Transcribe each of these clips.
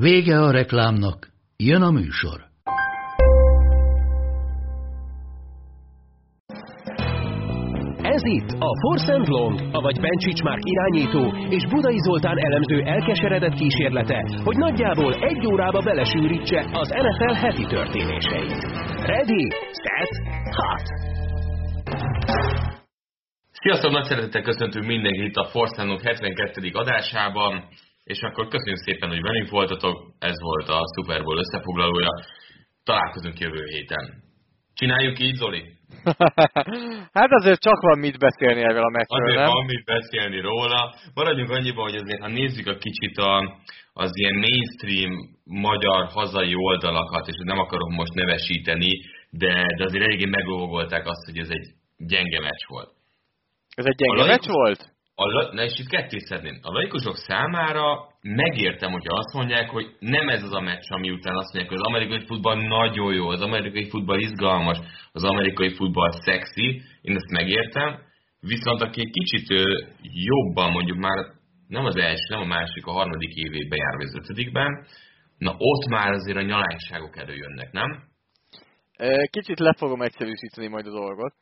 Vége a reklámnak, jön a műsor. Ez itt a Force and Long, avagy Bencsics Márk irányító és Budai Zoltán elemző elkeseredett kísérlete, hogy nagyjából egy órába belesűrítse az NFL heti történéseit. Ready, set, hot! Sziasztok, nagy szeretettel köszöntünk mindenkit itt a Force and Long 72. adásában, és akkor köszönjük szépen, hogy velünk voltatok, ez volt a Super Bowl összefoglalója. Találkozunk jövő héten. Csináljuk így, Zoli? hát azért csak van mit beszélni erről a meccsről, Azért nem? van mit beszélni róla. Maradjunk annyiban, hogy azért, ha nézzük a kicsit a, az ilyen mainstream magyar hazai oldalakat, és nem akarom most nevesíteni, de, de azért eléggé meglovagolták azt, hogy ez egy gyenge meccs volt. Ez egy gyenge laikus- meccs volt? A, na és itt ketté szedném. A laikusok számára megértem, hogyha azt mondják, hogy nem ez az a meccs, ami után azt mondják, hogy az amerikai futball nagyon jó, az amerikai futball izgalmas, az amerikai futball szexi, én ezt megértem, viszont aki egy kicsit jobban mondjuk már nem az első, nem a másik, a harmadik évében jár, vagy az ötödikben, na ott már azért a nyalányságok előjönnek, nem? Kicsit le fogom egyszerűsíteni majd a dolgot.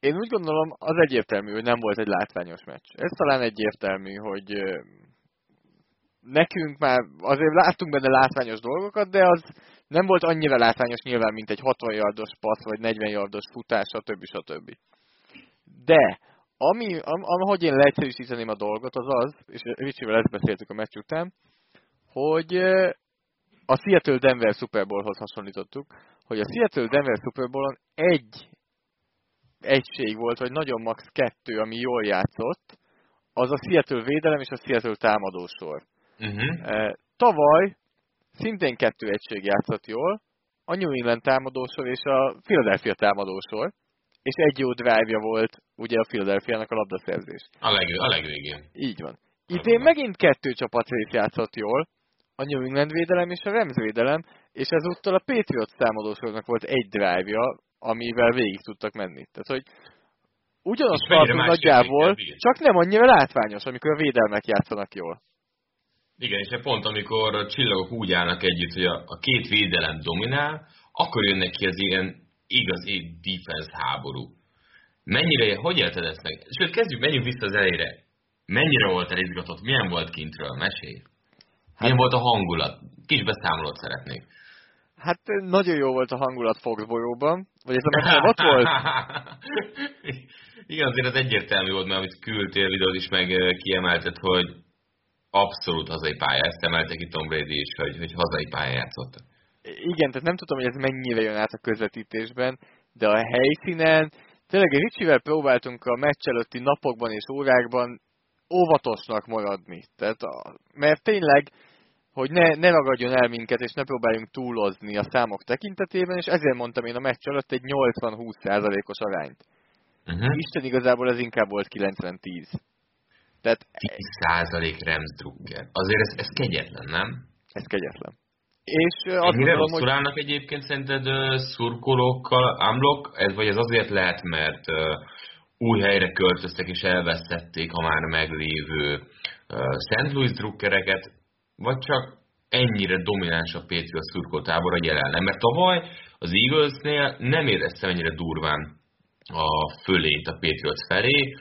Én úgy gondolom, az egyértelmű, hogy nem volt egy látványos meccs. Ez talán egyértelmű, hogy nekünk már azért láttunk benne látványos dolgokat, de az nem volt annyira látványos nyilván, mint egy 60 yardos passz, vagy 40 yardos futás, stb. stb. De, ami, am, ahogy én leegyszerűsíteném a dolgot, az az, és Ricsivel ezt beszéltük a meccs után, hogy a Seattle-Denver Super Bowlhoz hasonlítottuk, hogy a Seattle-Denver Super Bowl-on egy egység volt, vagy nagyon max. kettő, ami jól játszott, az a Seattle védelem és a Seattle támadósor. Uh-huh. Tavaly szintén kettő egység játszott jól, a New England támadósor és a Philadelphia támadósor, és egy jó drive volt ugye a Philadelphia-nak a labdaszerzés. A, leg, a legvégén. Így van. Idén megint kettő csapatrész játszott jól, a New England védelem és a Rams védelem, és ezúttal a Patriots támadósornak volt egy drive-ja, amivel végig tudtak menni. Tehát, hogy mennyire tartunk nagyjából, csak nem annyira látványos, amikor a védelmek játszanak jól. Igen, és pont amikor a csillagok úgy állnak együtt, hogy a, a két védelem dominál, akkor jönnek ki az ilyen igazi defense háború. Mennyire, hogy élted ezt meg? Sőt, kezdjük, menjünk vissza az elejére. Mennyire volt elizgatott? Milyen volt kintről? Mesélj. Milyen volt a hangulat? Kis beszámolót szeretnék. Hát nagyon jó volt a hangulat Foxborough-ban, vagy ez a meccs nem ott volt? Igen, azért az egyértelmű volt, mert amit küldtél videót is meg kiemelted, hogy abszolút hazai pálya. Ezt emelte ki Tom Brady is, hogy, hogy hazai pályán játszott. Igen, tehát nem tudom, hogy ez mennyire jön át a közvetítésben, de a helyszínen, tényleg Ricsivel próbáltunk a meccs előtti napokban és órákban óvatosnak maradni. Tehát, a, mert tényleg, hogy ne, ne ragadjon el minket, és ne próbáljunk túlozni a számok tekintetében, és ezért mondtam én a meccs előtt egy 80-20 százalékos arányt. Uh-huh. Isten igazából ez inkább volt 90-10. Tehát 10% Rams Drucker. Azért ez, ez kegyetlen, nem? ez kegyetlen. És azt Ennyire gondolom, rosszul hogy állnak egyébként szerinted szurkolókkal, ámlok? Ez, vagy ez azért lehet, mert új helyre költöztek és elvesztették a már meglévő ö, St. Louis drukkereket, vagy csak ennyire domináns a Patriots szurkoltábor a jelen nem? Mert tavaly az Eaglesnél nem éreztem ennyire durván a fölét a Patriots felé,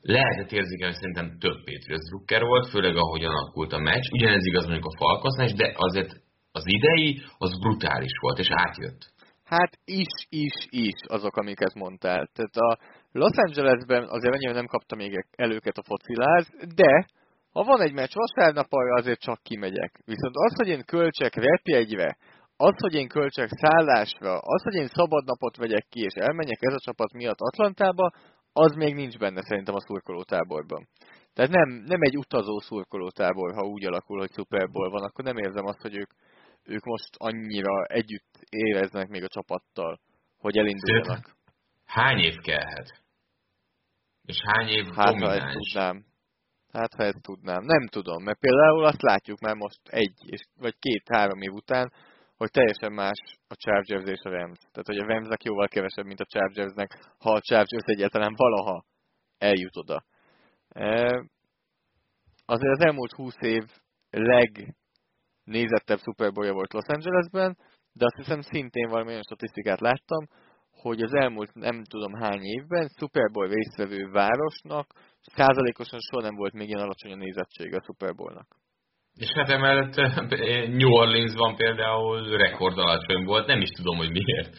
lehetett érzékelni, hogy szerintem több Patriots drukker volt, főleg ahogyan alakult a meccs. Ugyanez igaz mondjuk a Falconsnál is, de azért az idei az brutális volt, és átjött. Hát is, is, is azok, amiket mondtál. Tehát a Los Angelesben azért annyira nem kapta még el őket a fociláz, de ha van egy meccs vasárnap, arra azért csak kimegyek. Viszont az, hogy én költsek repjegyre, az, hogy én költsek szállásra, az, hogy én szabad napot vegyek ki, és elmenjek ez a csapat miatt Atlantába, az még nincs benne szerintem a szurkolótáborban. Tehát nem, nem egy utazó szurkolótábor, ha úgy alakul, hogy Super Bowl van, akkor nem érzem azt, hogy ők, ők most annyira együtt éreznek még a csapattal, hogy elinduljanak. Hány év kellhet? És hány év hát, domináns? Tudnám. Hát, ha ezt tudnám. Nem tudom, mert például azt látjuk már most egy, és, vagy két-három év után, hogy teljesen más a Chargers és a Rams. Tehát, hogy a Ramsnek jóval kevesebb, mint a Chargersnek, ha a Chargers egyáltalán valaha eljut oda. E, azért az elmúlt 20 év legnézettebb Super volt Los Angelesben, de azt hiszem szintén valami olyan statisztikát láttam, hogy az elmúlt nem tudom hány évben Super Bowl résztvevő városnak százalékosan soha nem volt még ilyen alacsony a nézettsége a Super Bowl-nak. És hát emellett eh, New Orleansban például rekord alacsony volt, nem is tudom, hogy miért.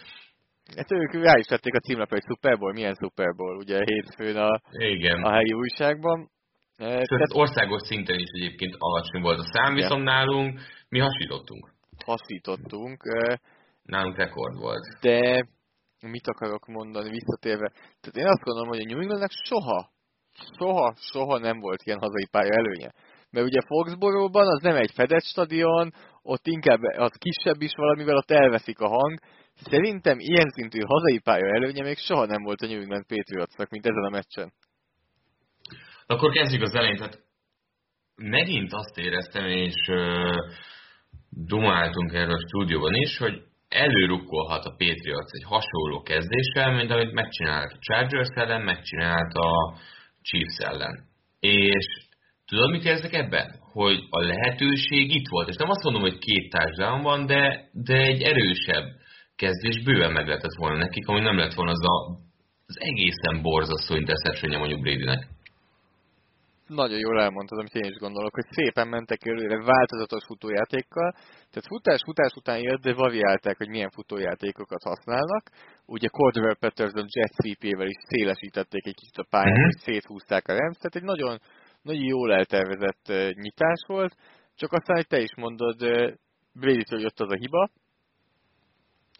Hát ők rá is vették a címlapra, hogy Super Bowl, milyen Super Bowl, ugye hétfőn a, Igen. a helyi újságban. E, tehát országos szinten is egyébként alacsony volt a szám, viszont nálunk mi hasítottunk. Hasítottunk. Nálunk rekord volt. De mit akarok mondani visszatérve? Tehát én azt gondolom, hogy a New Englandnek soha, soha, soha nem volt ilyen hazai pálya előnye mert ugye Foxborough-ban az nem egy fedett stadion, ott inkább az kisebb is valamivel, ott elveszik a hang. Szerintem ilyen szintű hazai pálya előnye még soha nem volt a New England Patriotsnak, mint ezen a meccsen. Akkor kezdjük az elején, tehát megint azt éreztem, és uh, dumáltunk erről a stúdióban is, hogy előrukkolhat a Patriots egy hasonló kezdéssel, mint amit megcsinált a Chargers ellen, megcsinált a Chiefs ellen. És Tudod, mit érzek ebben? Hogy a lehetőség itt volt. És nem azt mondom, hogy két társadalom van, de, de egy erősebb kezdés bőven meg lehetett volna nekik, ami nem lett volna az, a, az egészen borzasztó interception mondjuk Bradynek. Nagyon jól elmondtad, amit én is gondolok, hogy szépen mentek előre változatos futójátékkal, tehát futás futás után jött, de variálták, hogy milyen futójátékokat használnak. Ugye Cordell Patterson jet sweep-ével is szélesítették egy kicsit a pályát, mm-hmm. és széthúzták a Rams, tehát egy nagyon nagyon jól eltervezett nyitás volt, csak aztán, hogy te is mondod, Brady-től jött az a hiba,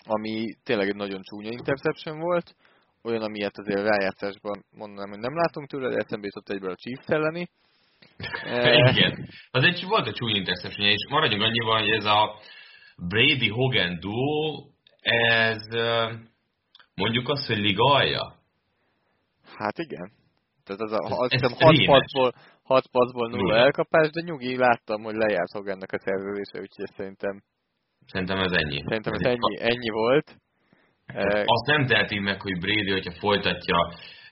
ami tényleg egy nagyon csúnya interception volt, olyan, amilyet azért rájátszásban mondanám, hogy nem látunk tőle, de eszembe jutott egyből a Chiefs elleni. Igen. Az egy volt a csúnya interception és maradjunk annyiban, hogy ez a Brady-Hogan duo, ez mondjuk azt, hogy liga alja? Hát igen. Tehát az a, azt hiszem 6 pasból, 6 pasból 0 elkapás, de nyugi, láttam, hogy lejárt Hogannek a szerződése, úgyhogy szerintem... Szerintem ez ennyi. Szerintem ez ennyi, ennyi volt. Azt nem teheti meg, hogy Brady, hogyha folytatja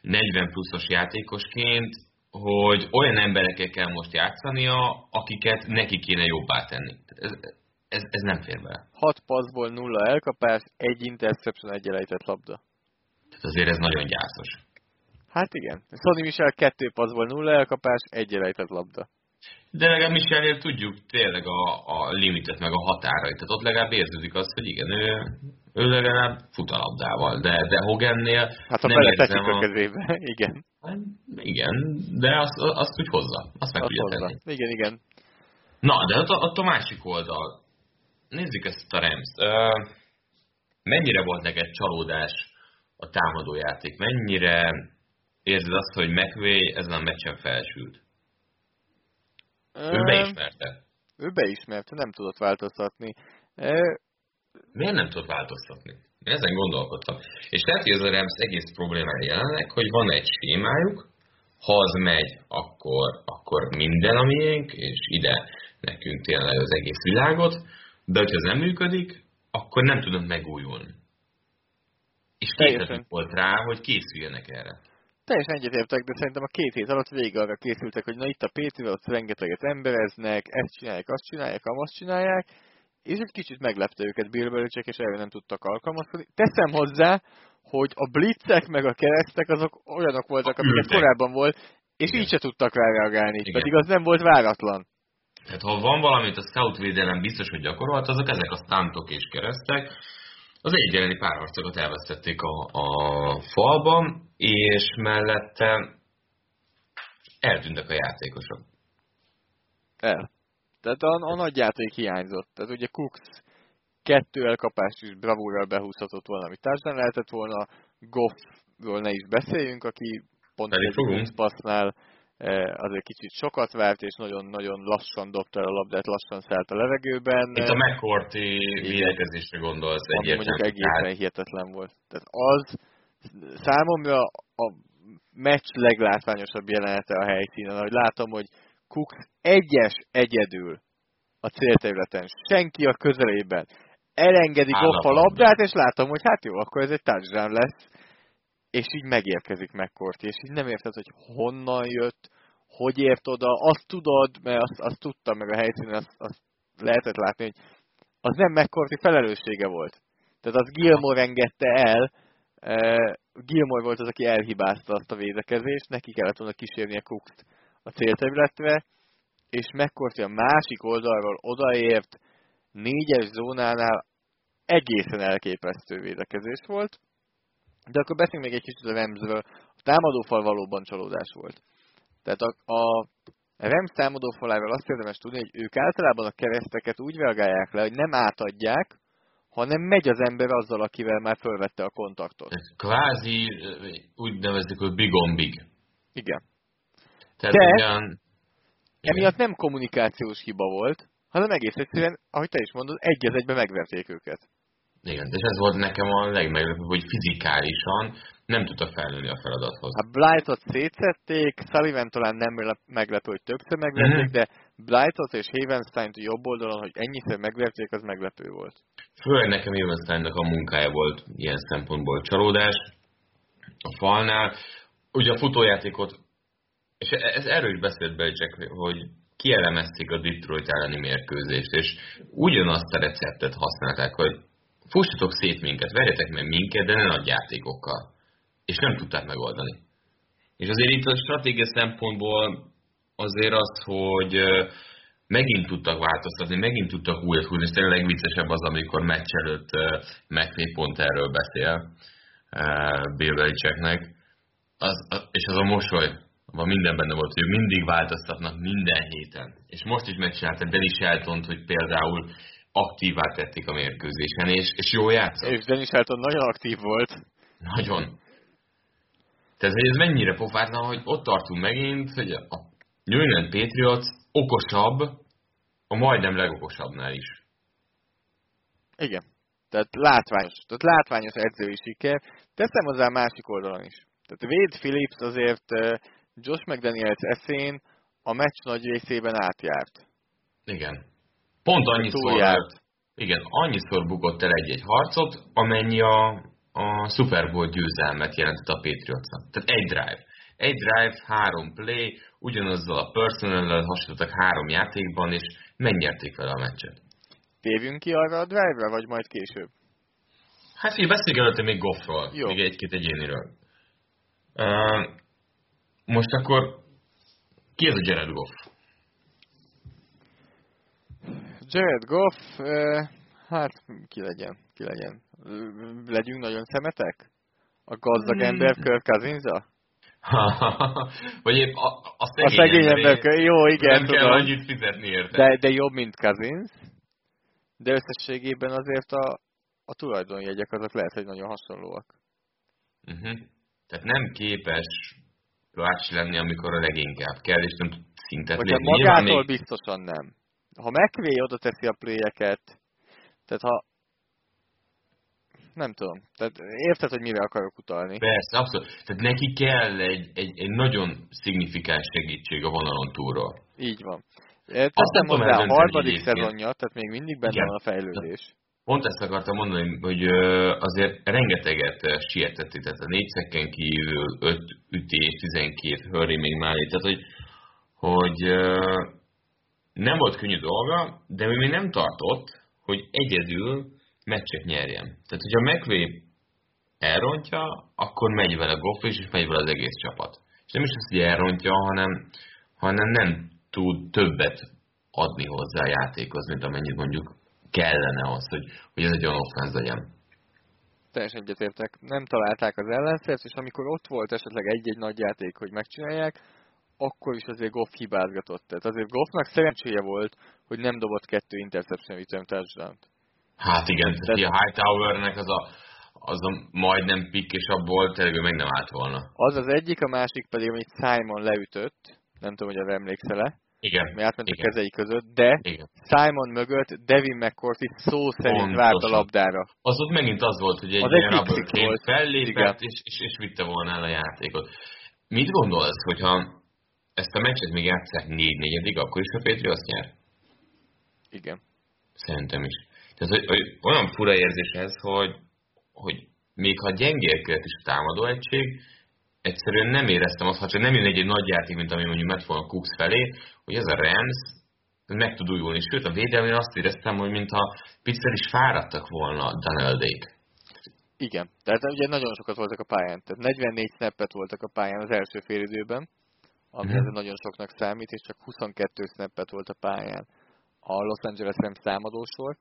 40 pluszos játékosként, hogy olyan emberekkel kell most játszania, akiket neki kéne jobbá tenni. Ez, ez, ez nem fér bele. 6 passzból 0 elkapás, egy interception, egy elejtett labda. Tehát azért ez nagyon gyászos. Hát igen. Sonny Michel kettő passzból nulla elkapás, egy elejtett labda. De legalább Michelnél tudjuk tényleg a, a limitet, meg a határait. Tehát ott legalább érződik azt, hogy igen, ő, ő legalább fut a labdával, de, de Hogannél Hát ha beletetik a... a kezébe, igen. Igen, de azt, azt úgy hozza. Azt meg azt tudja tenni. Igen, igen. Na, de ott a, ott a másik oldal. Nézzük ezt a rams uh, mennyire volt neked csalódás a támadójáték? Mennyire érzed azt, hogy McVay ezen a meccsen felsült? Ő beismerte. Ő beismerte, nem tudott változtatni. Miért nem tudott változtatni? Ezen gondolkodtam. És lehet, hogy ez a Rams egész problémája jelenleg, hogy van egy sémájuk, ha az megy, akkor, akkor minden a miénk, és ide nekünk tényleg az egész világot, de hogyha ez nem működik, akkor nem tudunk megújulni. És két volt rá, hogy készüljenek erre. Teljesen egyetértek, de szerintem a két hét alatt végig arra készültek, hogy na itt a Pétrivel, ott rengeteget embereznek, ezt csinálják, azt csinálják, azt csinálják, és egy kicsit meglepte őket Bill Belichick, és erre nem tudtak alkalmazkodni. Teszem hozzá, hogy a blitzek meg a keresztek azok olyanok voltak, amiket korábban volt, és Igen. így se tudtak rá reagálni, Igen. pedig az nem volt váratlan. Tehát ha van valamit a scout védelem biztos, hogy gyakorolt, azok ezek a stuntok és keresztek, az egy elleni párharcokat elvesztették a, a falban, és mellette eltűntek a játékosok. El. Tehát a, a nagy játék hiányzott. Tehát ugye Cooks kettő elkapást is bravúrral behúzhatott volna, amit társadalán lehetett volna. Goffról ne is beszéljünk, aki pont egy passznál azért kicsit sokat várt, és nagyon-nagyon lassan dobta a labdát, lassan szállt a levegőben. Itt a McCourty védekezésre gondolsz egyértelműen. mondjuk egészen hihetetlen volt. Tehát az számomra a meccs leglátványosabb jelenete a helyszínen, ahogy látom, hogy Cook egyes egyedül a célterületen, senki a közelében, elengedi Goff a labdát, és látom, hogy hát jó, akkor ez egy touchdown lesz, és így megérkezik McCourty, és így nem érted, hogy honnan jött, hogy ért oda, azt tudod, mert azt, azt tudtam meg a helyszínen, azt, azt lehetett látni, hogy az nem McCourty felelőssége volt. Tehát az Gilmore engedte el, uh, Gilmore volt az, aki elhibázta azt a védekezést, neki kellett volna kísérnie Cooks a célterületre, és McCourty a másik oldalról odaért, négyes zónánál egészen elképesztő védekezés volt. De akkor beszéljünk még egy kicsit a Ramsről. A támadófal valóban csalódás volt. Tehát a, a Rams támadófaláról azt érdemes tudni, hogy ők általában a kereszteket úgy reagálják le, hogy nem átadják, hanem megy az ember azzal, akivel már fölvette a kontaktot. Ez kvázi úgy nevezik, hogy big on big. Igen. Tehát De ugyan... emiatt nem kommunikációs hiba volt, hanem egész egyszerűen, ahogy te is mondod, egy az egyben megverték őket. Igen, és ez volt nekem a legmeglepőbb, hogy fizikálisan nem tudta felnőni a feladathoz. A Blightot szétszették, Sullivan talán nem meglepő, hogy többször megverték, mm-hmm. de Blightot és Havenstein-t jobb oldalon, hogy ennyiszer megverték, az meglepő volt. Főleg nekem Havensteinnak a munkája volt ilyen szempontból csalódás a falnál. Ugye a futójátékot, és ez erről is beszélt Belichick, hogy kielemezték a Detroit elleni mérkőzést, és ugyanazt a receptet használták, hogy fussatok szét minket, verjetek meg minket, de ne nagy játékokkal. És nem tudták megoldani. És azért itt a stratégia szempontból azért az, hogy megint tudtak változtatni, megint tudtak újat húzni, és tényleg legviccesebb az, amikor meccs előtt McVay pont erről beszél Bill Belichicknek, az, és az a mosoly, van minden benne volt, hogy mindig változtatnak minden héten. És most is megcsinálta Danny Shelton, hogy például aktívá tették a mérkőzésen, és, és jó játszott. És Danny Shelton nagyon aktív volt. Nagyon. Tehát, hogy ez mennyire pofátlan, hogy ott tartunk megint, hogy a New England Patriots okosabb, a majdnem legokosabbnál is. Igen. Tehát látványos. Tehát látványos edzői siker. Teszem hozzá a másik oldalon is. Tehát Wade Phillips azért Josh McDaniels eszén a meccs nagy részében átjárt. Igen. Pont annyiszor, igen, annyiszor bukott el egy-egy harcot, amennyi a, a Super Bowl győzelmet jelentett a patriots Tehát egy drive. Egy drive, három play, ugyanazzal a personal hasonlítottak három játékban, és megnyerték vele a meccset. Tévünk ki arra a drive-ra, vagy majd később? Hát így előtte még Goffról, Jó. még egy-két egyéniről. Uh, most akkor ki ez a Jared Goff? Jared Goff, hát ki legyen, ki legyen. Legyünk nagyon szemetek? A gazdag hmm. ember Kirk cousins Vagy épp a, a szegény, a szegény ember, ember jó, igen, Nem tudom. kell annyit fizetni érte. De, de jobb, mint Cousins. De összességében azért a, a tulajdonjegyek azok lehet, hogy nagyon hasonlóak. Uh-huh. Tehát nem képes bácsi lenni, amikor a leginkább kell, és nem tud szintet Hogyha lépni. magától még... biztosan nem. Ha McVay oda teszi a pléjeket, tehát ha nem tudom. Tehát érted, hogy mire akarok utalni? Persze, abszolút. Tehát neki kell egy, egy, egy nagyon szignifikáns segítség a vonalon túlról. Így van. Teszem hozzá a harmadik szezonja, tehát még mindig benne Igen. van a fejlődés. Pont ezt akartam mondani, hogy azért rengeteget sietetti, tehát a négy szekken kívül 5 ütés, 12 hurry még mellé, tehát hogy, hogy nem volt könnyű dolga, de még nem tartott, hogy egyedül meccset nyerjen. Tehát, hogyha McVay elrontja, akkor megy vele Goff és megy vele az egész csapat. És nem is az, hogy elrontja, hanem, hanem nem tud többet adni hozzá játékhoz, mint amennyit mondjuk kellene az, hogy, hogy ez egy olyan offense legyen. Teljesen egyetértek. Nem találták az ellenszert, és amikor ott volt esetleg egy-egy nagy játék, hogy megcsinálják, akkor is azért Goff hibázgatott. Tehát azért Goffnak szerencséje volt, hogy nem dobott kettő interception return touchdown Hát igen, tehát a Hightowernek az a, az a majdnem pick, és abból tényleg meg nem állt volna. Az az egyik, a másik pedig, amit Simon leütött, nem tudom, hogy arra emlékszel-e, Igen. mi átment Igen. a kezei között, de Igen. Simon mögött Devin McCourty szó szerint Pontosan. várt a labdára. Az ott megint az volt, hogy egy Az ilyen volt. fellépett, és, és, és vitte volna el a játékot. Mit gondolsz, hogyha ezt a meccset még játszák négy negyedik, akkor is a Patriots nyer? Igen. Szerintem is. Tehát, hogy, hogy olyan fura érzés ez, hogy, hogy még ha gyengélkedett is a támadó egység, egyszerűen nem éreztem azt, csak nem jön egy, egy nagy játék, mint ami mondjuk ment volna Cooks felé, hogy ez a Rams ez meg tud újulni. Sőt, a védelmén azt éreztem, hogy mintha picit is fáradtak volna Daneldék. Igen. Tehát ugye nagyon sokat voltak a pályán. Tehát 44 snappet voltak a pályán az első félidőben, ami Mhm. azért nagyon soknak számít, és csak 22 snappet volt a pályán a Los Angeles Rams támadósor.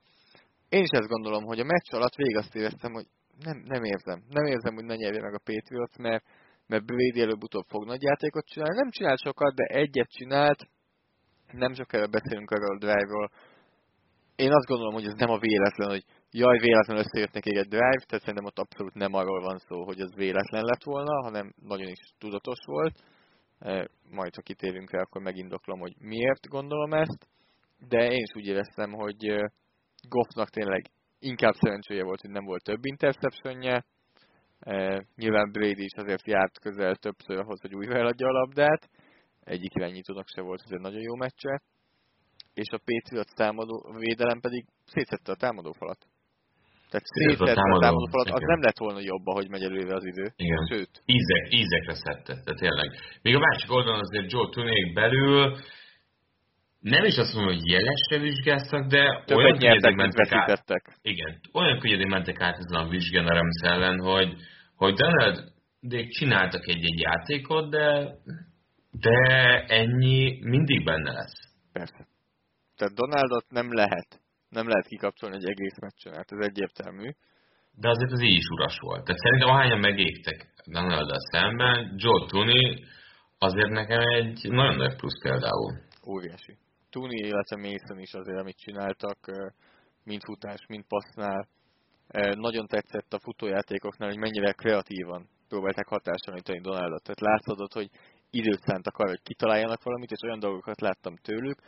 Én is ezt gondolom, hogy a meccs alatt végig azt éreztem, hogy nem, nem érzem. Nem érzem, hogy ne nyerje meg a Patriots, mert, mert Brady előbb-utóbb fog nagy játékot csinálni. Nem csinált sokat, de egyet csinált. Nem sokára beszélünk arról a drive-ról. Én azt gondolom, hogy ez nem a véletlen, hogy jaj, véletlenül összejött nekik egy drive, tehát szerintem ott abszolút nem arról van szó, hogy ez véletlen lett volna, hanem nagyon is tudatos volt. E, Majd, ha kitérünk rá, akkor megindoklom, hogy miért gondolom ezt. De én is úgy éreztem, hogy e, Goffnak tényleg inkább szerencséje volt, hogy nem volt több interceptionje. E, Nyilván Brady is azért járt közel többször ahhoz, hogy újra eladja a labdát. Egyik irányítónak se volt, ez egy nagyon jó meccse. És a Patriots támadó védelem pedig szétszette a támadófalat. Tehát Szétszette a szétszette a támadó- támadófalat, az nem lett volna jobb, ahogy megy előre az idő. Igen. Sőt, Ízek, ízekre szedte, tehát tényleg. Még a másik oldalon azért Joe Tunék belül nem is azt mondom, hogy jelesre vizsgáztak, de olyan többet könnyedén nyertek, mint mentek át. Igen, olyan könnyedén mentek át ezen a vizsgán a Rams ellen, hogy, hogy Donald de csináltak egy-egy játékot, de, de ennyi mindig benne lesz. Persze. Tehát Donaldot nem lehet. Nem lehet kikapcsolni egy egész meccsen, hát ez egyértelmű. De azért az így is uras volt. Tehát szerintem ahányan megégtek donald szemben, Joe Tooney azért nekem egy nagyon nagy plusz például. Óriási. Tuni, illetve Mason is azért, amit csináltak, mind futás, mind passznál. Nagyon tetszett a futójátékoknál, hogy mennyire kreatívan próbálták hatástalanítani Donaldot. Tehát látszódott, hogy időt szántak arra, hogy kitaláljanak valamit, és olyan dolgokat láttam tőlük,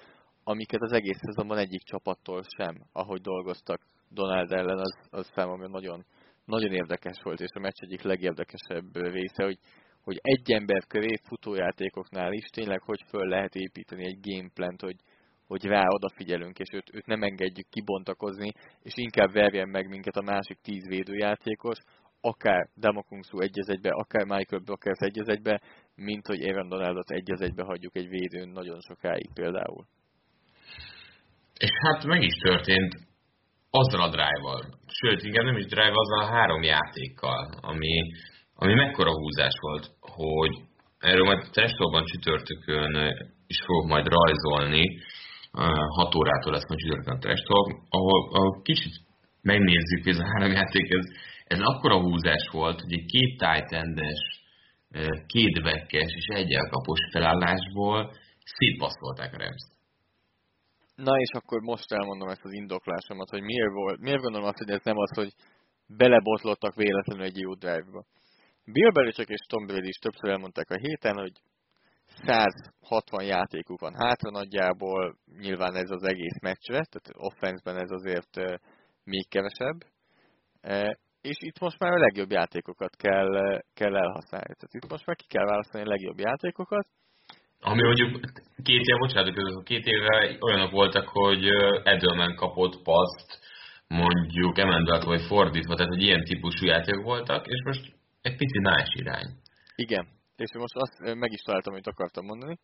amiket az egész szezonban egyik csapattól sem, ahogy dolgoztak Donald ellen, az, az számomra nagyon, nagyon érdekes volt, és a meccs egyik legérdekesebb része, hogy, hogy egy ember köré futójátékoknál is tényleg hogy föl lehet építeni egy gameplant, hogy, hogy rá odafigyelünk, és őt, őt nem engedjük kibontakozni, és inkább verjen meg minket a másik tíz védőjátékos, akár Damokungsu egy az egybe, akár Michael Brockers egy egybe, mint hogy Aaron Donaldot egy egybe hagyjuk egy védőn nagyon sokáig például. És hát meg is történt azzal a drive-val. Sőt, igen, nem is drive, azzal a három játékkal, ami, ami mekkora húzás volt, hogy erről majd testolban csütörtökön is fogok majd rajzolni, 6 órától lesz majd csütörtökön testol, ahol, ahol kicsit megnézzük, hogy ez a három játék, ez, ez akkora húzás volt, hogy egy két tight két vekkes és egy elkapos felállásból szétpasszolták a Rams-t. Na és akkor most elmondom ezt az indoklásomat, hogy miért, volt, miért gondolom azt, hogy ez nem az, hogy belebotlottak véletlenül egy jó drive-ba. Bill Belichick és Tom Brady is többször elmondták a héten, hogy 160 játékuk van hátra nagyjából, nyilván ez az egész meccsre, tehát offenszben ez azért még kevesebb. És itt most már a legjobb játékokat kell, kell elhasználni. Tehát itt most már ki kell választani a legjobb játékokat, Ami mondjuk két év, bocsánat, két éve olyanok voltak, hogy Edelman kapott paszt, mondjuk Emendelt vagy fordítva, tehát hogy ilyen típusú játékok voltak, és most egy pici más irány. Igen, és most azt meg is találtam, amit akartam mondani.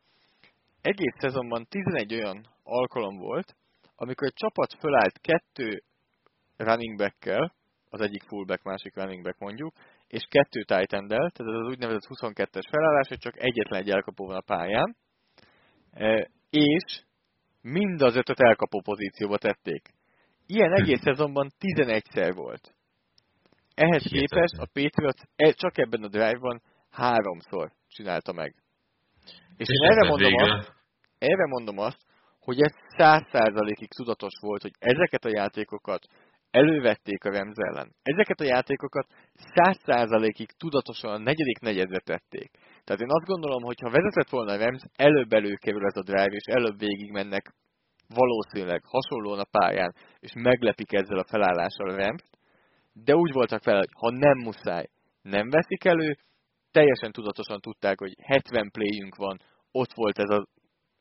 Egész szezonban 11 olyan alkalom volt, amikor egy csapat fölállt kettő running back-kel, az egyik fullback, másik running back mondjuk, és kettő tight end tehát ez az úgynevezett 22-es felállás, hogy csak egyetlen egy elkapó van a pályán, e, és mind az ötöt elkapó pozícióba tették. Ilyen egész szezonban 11-szer volt. Ehhez képest a Patriots e- csak ebben a drive-ban háromszor csinálta meg. És én erre ezzel mondom, azt, erre mondom azt, hogy ez száz százalékig tudatos volt, hogy ezeket a játékokat elővették a Rams ellen. Ezeket a játékokat száz százalékig tudatosan a negyedik negyedre tették. Tehát én azt gondolom, hogy ha vezetett volna a Rams, előbb előkerül ez a drive, és előbb végig mennek valószínűleg hasonlóan a pályán, és meglepik ezzel a felállással a Rams, de úgy voltak fel, hogy ha nem muszáj, nem veszik elő, teljesen tudatosan tudták, hogy 70 playünk van, ott volt ez a,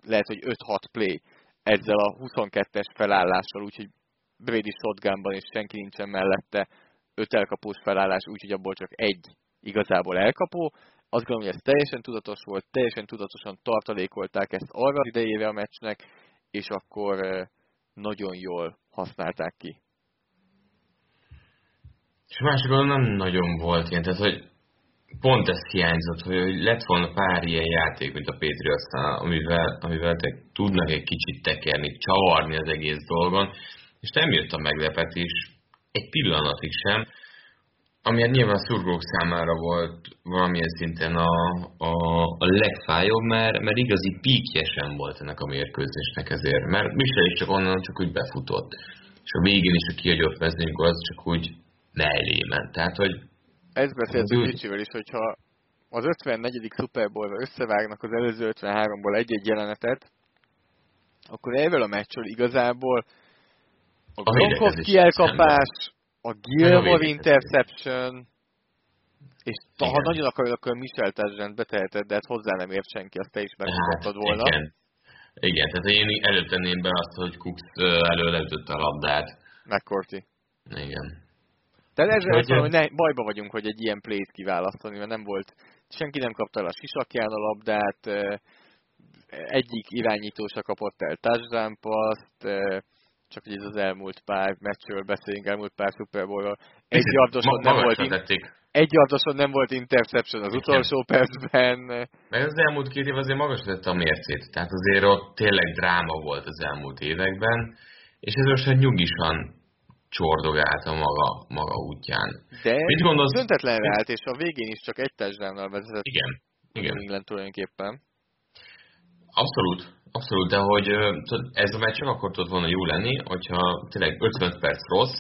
lehet, hogy 5-6 play ezzel a 22-es felállással, úgyhogy Brady shotgunban és senki nincsen mellette, 5 elkapós felállás, úgyhogy abból csak egy igazából elkapó. Azt gondolom, hogy ez teljesen tudatos volt, teljesen tudatosan tartalékolták ezt arra idejére a meccsnek, és akkor nagyon jól használták ki. És másik nem nagyon volt ilyen, tehát hogy pont ez hiányzott, hogy lett volna pár ilyen játék, mint a patriots amivel, amivel te tudnak egy kicsit tekerni, csavarni az egész dolgon, és nem jött a meglepetés egy pillanatig sem, ami hát nyilván a szurkolók számára volt valamilyen szinten a, a, a legfájóbb, mert, mert igazi píkje sem volt ennek a mérkőzésnek ezért, mert Michel is csak onnan csak úgy befutott. És a végén is a kiagyott mezőnykor az csak úgy mellé ment. Tehát, hogy ezt beszéltünk Ricsivel is, hogyha az 54. Super Bowl-ra összevágnak az előző 53-ból egy-egy jelenetet, akkor ebből a meccsről igazából a, Gronkowski elkapás, a Gilmore interception, és igen. ha nagyon akarod, akkor Michel Tezsent beteheted, de hát hozzá nem ért senki, azt te is megmutattad hát, volna. Igen. igen, tehát én előtenném be azt, hogy Cooks elő a labdát. McCourty. Igen. Tehát ezzel hogy mondom, hogy ne, bajba vagyunk, hogy egy ilyen play-t kiválasztani, mert nem volt, senki nem kapta el a sisakján a labdát, egyik irányító se kapott el touchdown paszt, csak hogy ez az elmúlt pár meccsről beszélünk, elmúlt pár Super Bowl-ról. Egy yardoson nem volt, egy yardoson nem volt interception az utolsó percben. Mert az elmúlt két év azért magas lett a mércét, tehát azért ott tényleg dráma volt az elmúlt években, és ez most nyugisan csordogált a maga, maga útján. De Mit gondolsz? döntetlenre állt, és a végén is csak egy touchdown vezetett. Igen. Igen. England tulajdonképpen. Abszolút, abszolút, de hogy ez a meccs csak akkor tudott volna jó lenni, hogyha tényleg 50 perc rossz,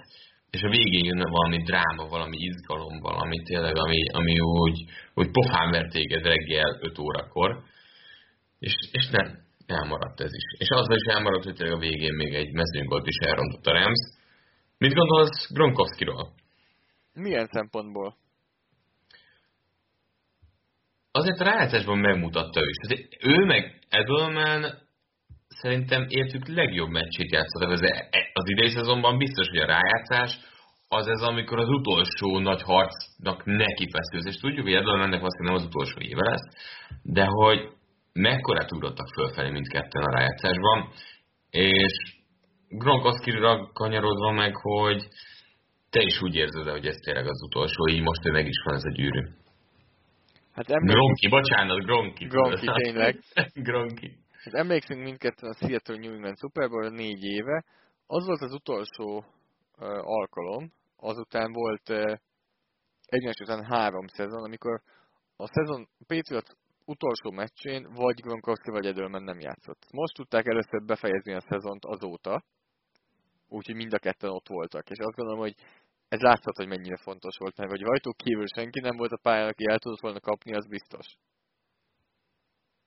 és a végén jönne valami dráma, valami izgalom, valami tényleg, ami, ami úgy, úgy pofán vert téged reggel 5 órakor, és, és nem, elmaradt ez is. És az is elmaradt, hogy tényleg a végén még egy mezőnybalt is elrontott a Rams, Mit gondolsz Gronkowskiról? Milyen szempontból? Azért a rájátszásban megmutatta ő is. Tehát ő meg Edelman szerintem értük legjobb meccsét játszott. Az, az idei szezonban biztos, hogy a rájátszás az ez, amikor az utolsó nagy harcnak neki feszülsz. És tudjuk, hogy Edelmannek valószínűleg nem az utolsó éve lesz, de hogy mekkorát ugrottak fölfelé mindketten a rájátszásban, és Gronkowski-ra kanyarodva meg, hogy te is úgy érzed, hogy ez tényleg az utolsó, így most ő meg is van ez a gyűrű. Hát emlékszünk... Gronki, bocsánat, Gronki. Gronki, tényleg. Gronki. Hát emlékszünk mindketten a Seattle New England Super Bowl négy éve. Az volt az utolsó uh, alkalom, azután volt uh, egymás után három szezon, amikor a szezon a Patriot utolsó meccsén vagy Gronkowski vagy Edelman nem játszott. Most tudták először befejezni a szezont azóta, úgyhogy mind a ketten ott voltak. És azt gondolom, hogy ez látszott, hogy mennyire fontos volt, mert hogy rajtuk kívül senki nem volt a pályán, aki el tudott volna kapni, az biztos.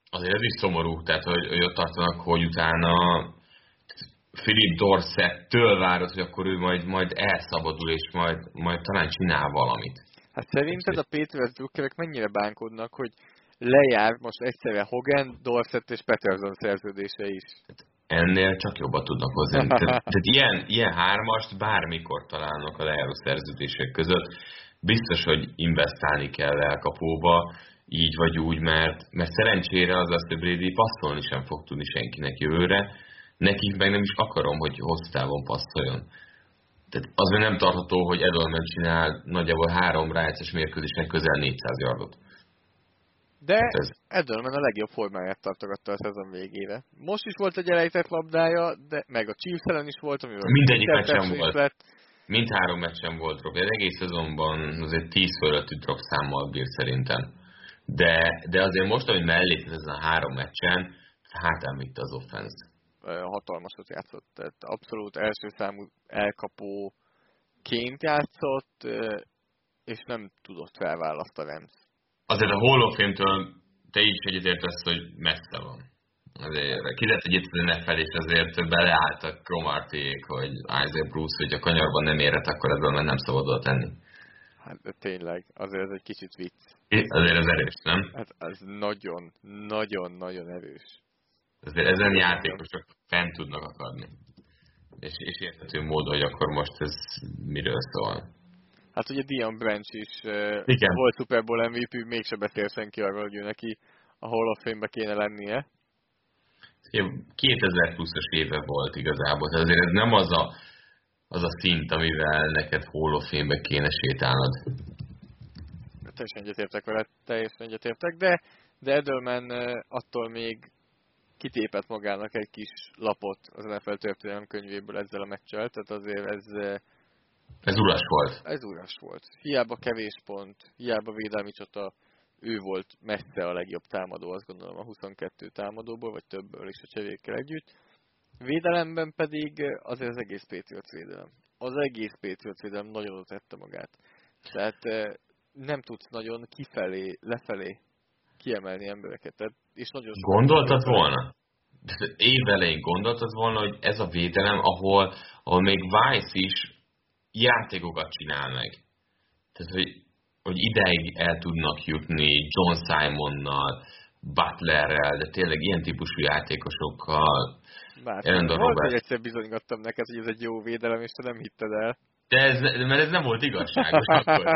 Azért ez is szomorú, tehát hogy, hogy ott tartanak, hogy utána Philip Dorset-től várod, hogy akkor ő majd, majd elszabadul, és majd, majd talán csinál valamit. Hát szerinted a Patriots drukkerek mennyire bánkodnak, hogy lejár most egyszerre Hogan, Dorset és Peterson szerződése is? Hát ennél csak jobban tudnak hozni. Tehát, tehát ilyen, ilyen hármast bármikor találnak a lejáró szerződések között. Biztos, hogy investálni kell elkapóba, így vagy úgy, mert, mert szerencsére az azt, hogy Brady passzolni sem fog tudni senkinek jövőre, nekik meg nem is akarom, hogy hosszú távon passzoljon. Tehát az nem tartható, hogy Edelman csinál nagyjából három rájátszás mérkőzésnek közel 400 yardot. De ez... Edelman a legjobb formáját tartogatta a szezon végére. Most is volt egy elejtett labdája, de meg a Chiefs is volt, amivel Mindegyik meccsen volt. Lett. Mind három meccsen volt drop. Egy egész szezonban azért 10 fölötti drop számmal bír szerintem. De, de azért most, hogy mellé ez a három meccsen, hátán vitte az offense. Hatalmasat játszott, tehát abszolút első számú elkapóként játszott, és nem tudott felválasztani azért a Hall of Fame-től te is egyetértesz, hogy messze van. Azért kizett egy itt NFL, és azért beleálltak Cromartiék, hogy Isaac Bruce, hogy a kanyarban nem érhet, akkor ebből már nem szabad oda tenni. Hát de tényleg, azért ez egy kicsit vicc. É, azért ez erős, nem? Hát az nagyon, nagyon, nagyon erős. Azért ezen játékosok fent tudnak akadni. És, és érthető módon, hogy akkor most ez miről szól. Hát ugye Dion Branch is Igen. volt Super Bowl MVP, mégse beszél senki arról, hogy ő neki a Hall of Fame-be kéne lennie. 2000 pluszos éve volt igazából, tehát azért ez nem az a, az a szint, amivel neked Hall of Fame-be kéne sétálnod. Teljesen egyetértek vele, teljesen egyetértek, de, de Edelman attól még kitépett magának egy kis lapot az NFL történelem könyvéből ezzel a meccsel, tehát azért ez... Ez uras volt. Ez uras volt. Hiába kevés pont, hiába védelmi csata, ő volt messze a legjobb támadó, azt gondolom a 22 támadóból, vagy többből is a cserékkel együtt. Védelemben pedig azért az egész Patriots védelem. Az egész Patriots védelem nagyon oda tette magát. Tehát nem tudsz nagyon kifelé, lefelé kiemelni embereket. Tehát, és nagyon Gondoltad volna? Évelején gondoltad volna, hogy ez a védelem, ahol, ahol még Vice is játékokat csinál meg. Tehát, hogy, hogy ideig el tudnak jutni John Simonnal, Butlerrel, de tényleg ilyen típusú játékosokkal. Bár, volt, hogy egyszer bizonygattam neked, hogy ez egy jó védelem, és te nem hitted el. De ez, mert ez nem volt igazságos akkor.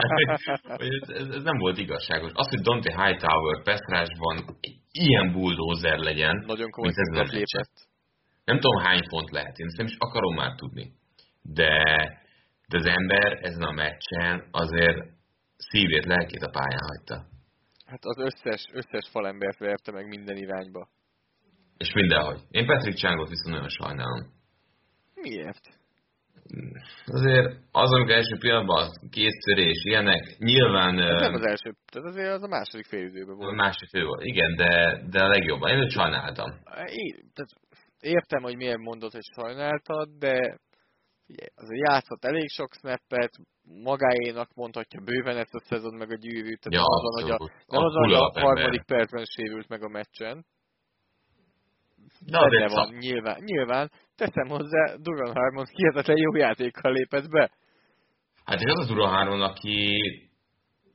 ez, ez, ez, nem volt igazságos. Az, hogy Dante Hightower Pestrásban ilyen bulldozer legyen, Nagyon komoly mint ez lépett. Nem tudom hány font lehet, én ezt nem is akarom már tudni. De, de az ember ezen a meccsen azért szívét, lelkét a pályán hagyta. Hát az összes, összes falembert verte meg minden irányba. És mindenhogy. Én Patrick Changot viszont nagyon sajnálom. Miért? Azért az, amikor első pillanatban késztörés, ilyenek, nyilván... Ez nem az első, tehát azért az a második félidőben volt. A második fél volt, igen, de, de a legjobban. Én őt sajnáltam. Én, tehát értem, hogy miért mondod, hogy sajnáltad, de azért játszott elég sok snappet, magáénak mondhatja bőven ezt a szezon meg a gyűrűt, tehát ja, azon, hogy a, nem azon, hogy a harmadik percben sérült meg a meccsen. De azért van, nyilván, nyilván. Teszem hozzá, Duran Harmon hihetetlen jó játékkal lépett be. Hát és az a Duran Harmon, aki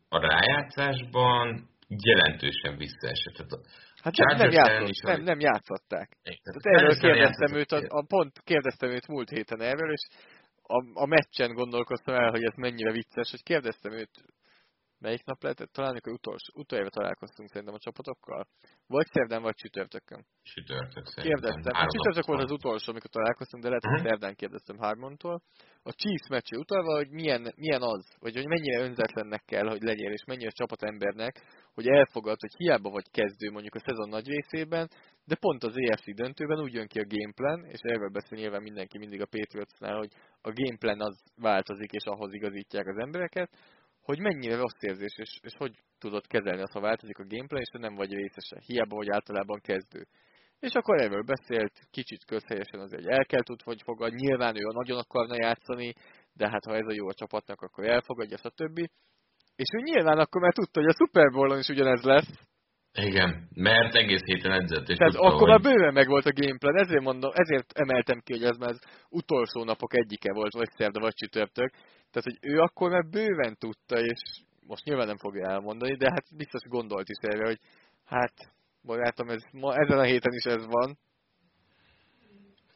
a rájátszásban jelentősen visszaesett. Tehát Hát nem, nem, játszott, nem, nem játszották. Tehát erről kérdeztem őt, a, a, pont kérdeztem őt múlt héten erről, és a, a meccsen gondolkoztam el, hogy ez mennyire vicces, hogy kérdeztem őt Melyik nap lehetett? Talán amikor utolsó, utoljára találkoztunk szerintem a csapatokkal. Vagy szerdán, vagy csütörtökön. Csütörtök szerintem. Kérdeztem. A csütörtök volt az utolsó, amikor találkoztunk, de lehet, hogy uh-huh. szerdán kérdeztem Harmontól. A Chiefs meccsé utalva, hogy milyen, milyen az, vagy hogy mennyire önzetlennek kell, hogy legyél, és mennyire csapatembernek, hogy elfogad, hogy hiába vagy kezdő mondjuk a szezon nagy részében, de pont az EFC döntőben úgy jön ki a gameplan, és erről beszél nyilván mindenki mindig a Patriotsnál, hogy a gameplan az változik, és ahhoz igazítják az embereket, hogy mennyire rossz érzés, és, és hogy tudod kezelni azt, ha változik a gameplay, és nem vagy részese. Hiába vagy általában kezdő. És akkor erről beszélt, kicsit közhelyesen azért el kell tud, hogy fogad. Nyilván ő nagyon akarna játszani, de hát ha ez a jó a csapatnak, akkor elfogadja, többi. És ő nyilván akkor már tudta, hogy a Super Bowl-on is ugyanez lesz. Igen, mert egész héten edzett. És Tehát tudta, akkor hogy... már bőven meg volt a gameplan, ezért mondom, ezért emeltem ki, hogy ez már az utolsó napok egyike volt, vagy szerda, vagy csütörtök. Tehát, hogy ő akkor már bőven tudta, és most nyilván nem fogja elmondani, de hát biztos gondolt is erre, hogy hát, barátom, ez, ma, ezen a héten is ez van.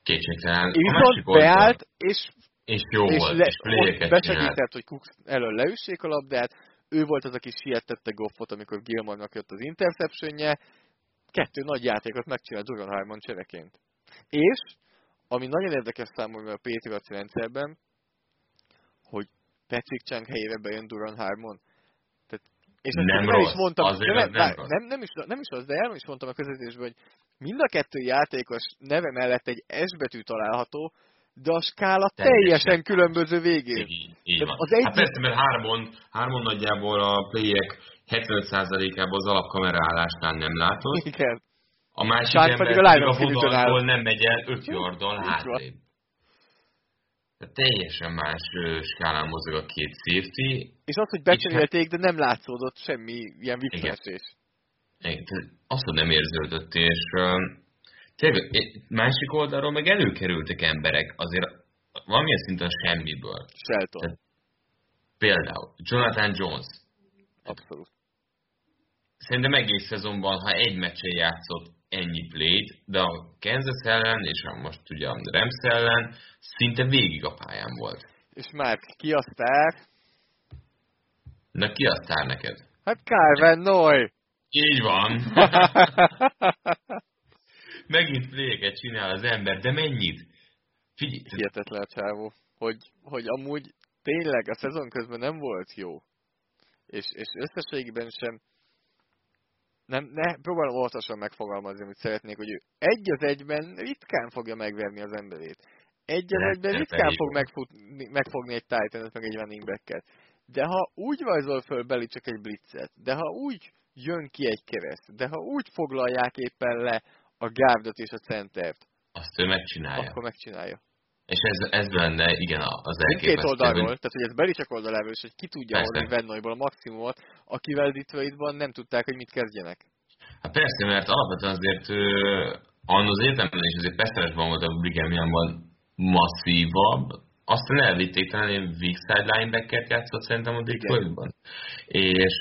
Kétségtelen. Viszont beállt, és és jó és volt, le, és besegített, hogy Cook elől leüssék a labdát, ő volt az, aki sietette Goffot, amikor Gilmornak jött az interceptionje, kettő nagy játékot megcsinált Duran Harmon csereként. És, ami nagyon érdekes számomra a Patriots rendszerben, hogy Patrick Chang helyére bejön Duran Harmon. Tehát, és ezt nem, rossz, is mondtam, azért nem, nem, nem, nem, nem, is, nem is az, de el is mondtam a közvetésben, hogy mind a kettő játékos neve mellett egy S betű található, de a skála teljesen, teljesen különböző végén. Így, így van. Az egy... Hát persze, mert hármon, hármon nagyjából a playek 75%-ában az alapkameraállásnál nem látod. Igen. A másik Sár ember pedig a, a vonalból nem megy el 5 yardal hátrébb. Tehát teljesen más skálán mozog a két safety. És az, hogy becserélték, de nem látszódott semmi ilyen visszaesés. Azt nem érződött, és tényleg, másik oldalról meg előkerültek emberek, azért valamilyen szinten semmiből. Shelton. Tehát, például Jonathan Jones. Abszolút. Szerintem egész szezonban, ha egy meccsen játszott ennyi play de a Kansas ellen és a most ugye a Rams ellen szinte végig a pályán volt. És már ki a sztár? Na ki a sztár neked? Hát Calvin Noy. Így van. Megint pléket csinál az ember, de mennyit? Figyelj. Hihetetlen csávó, hogy, hogy amúgy tényleg a szezon közben nem volt jó. És, és összességében sem nem, ne, próbálom óvatosan megfogalmazni, amit szeretnék, hogy ő egy az egyben ritkán fogja megverni az emberét. Egy az egyben ritkán fog megfutni, megfogni egy titan meg egy running back-et. De ha úgy rajzol föl beli csak egy blitzet, de ha úgy jön ki egy kereszt, de ha úgy foglalják éppen le a gárdot és a centert, azt ő megcsinálja. Akkor megcsinálja. És ez, ez lenne, igen, az elképesztő. Mindkét oldalról, hogy... tehát hogy ez Belicek oldaláról is, hogy ki tudja hozni Vennoyból a maximumot, akivel Detroitban nem tudták, hogy mit kezdjenek. Hát persze, mert alapvetően azért annak az értelemben is azért Peszeresben volt a Brighamianban masszívabb, aztán elvitték talán én weak side linebacker játszott szerintem a Detroitban. És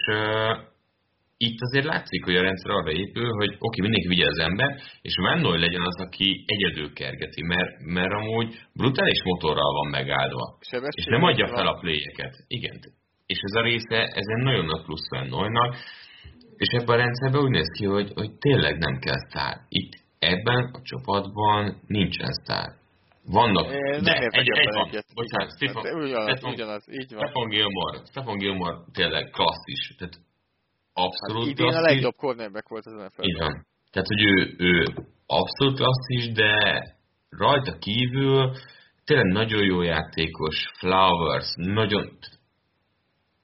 itt azért látszik, hogy a rendszer arra épül, hogy oké, mindenki vigye az ember, és Van legyen az, aki egyedül kergeti, mert, mert amúgy brutális motorral van megáldva. És nem adja fel a pléjeket. Igen. És ez a része, ez egy nagyon nagy plusz Van és ebben a rendszerben úgy néz ki, hogy, hogy tényleg nem kell sztár. Itt ebben a csapatban nincsen sztár. Vannak, Én de egy, egy, egy van. Bocsánat, Stefan, ugyanaz, Stefan, ugyanaz, így van. Stefan Gilmore, Stefan Gilmore tényleg klasszis. Tehát abszolút hát idén klasszis. a legjobb cornerback volt az nfl van. Tehát, hogy ő, ő abszolút klasszis, de rajta kívül tényleg nagyon jó játékos, Flowers, nagyon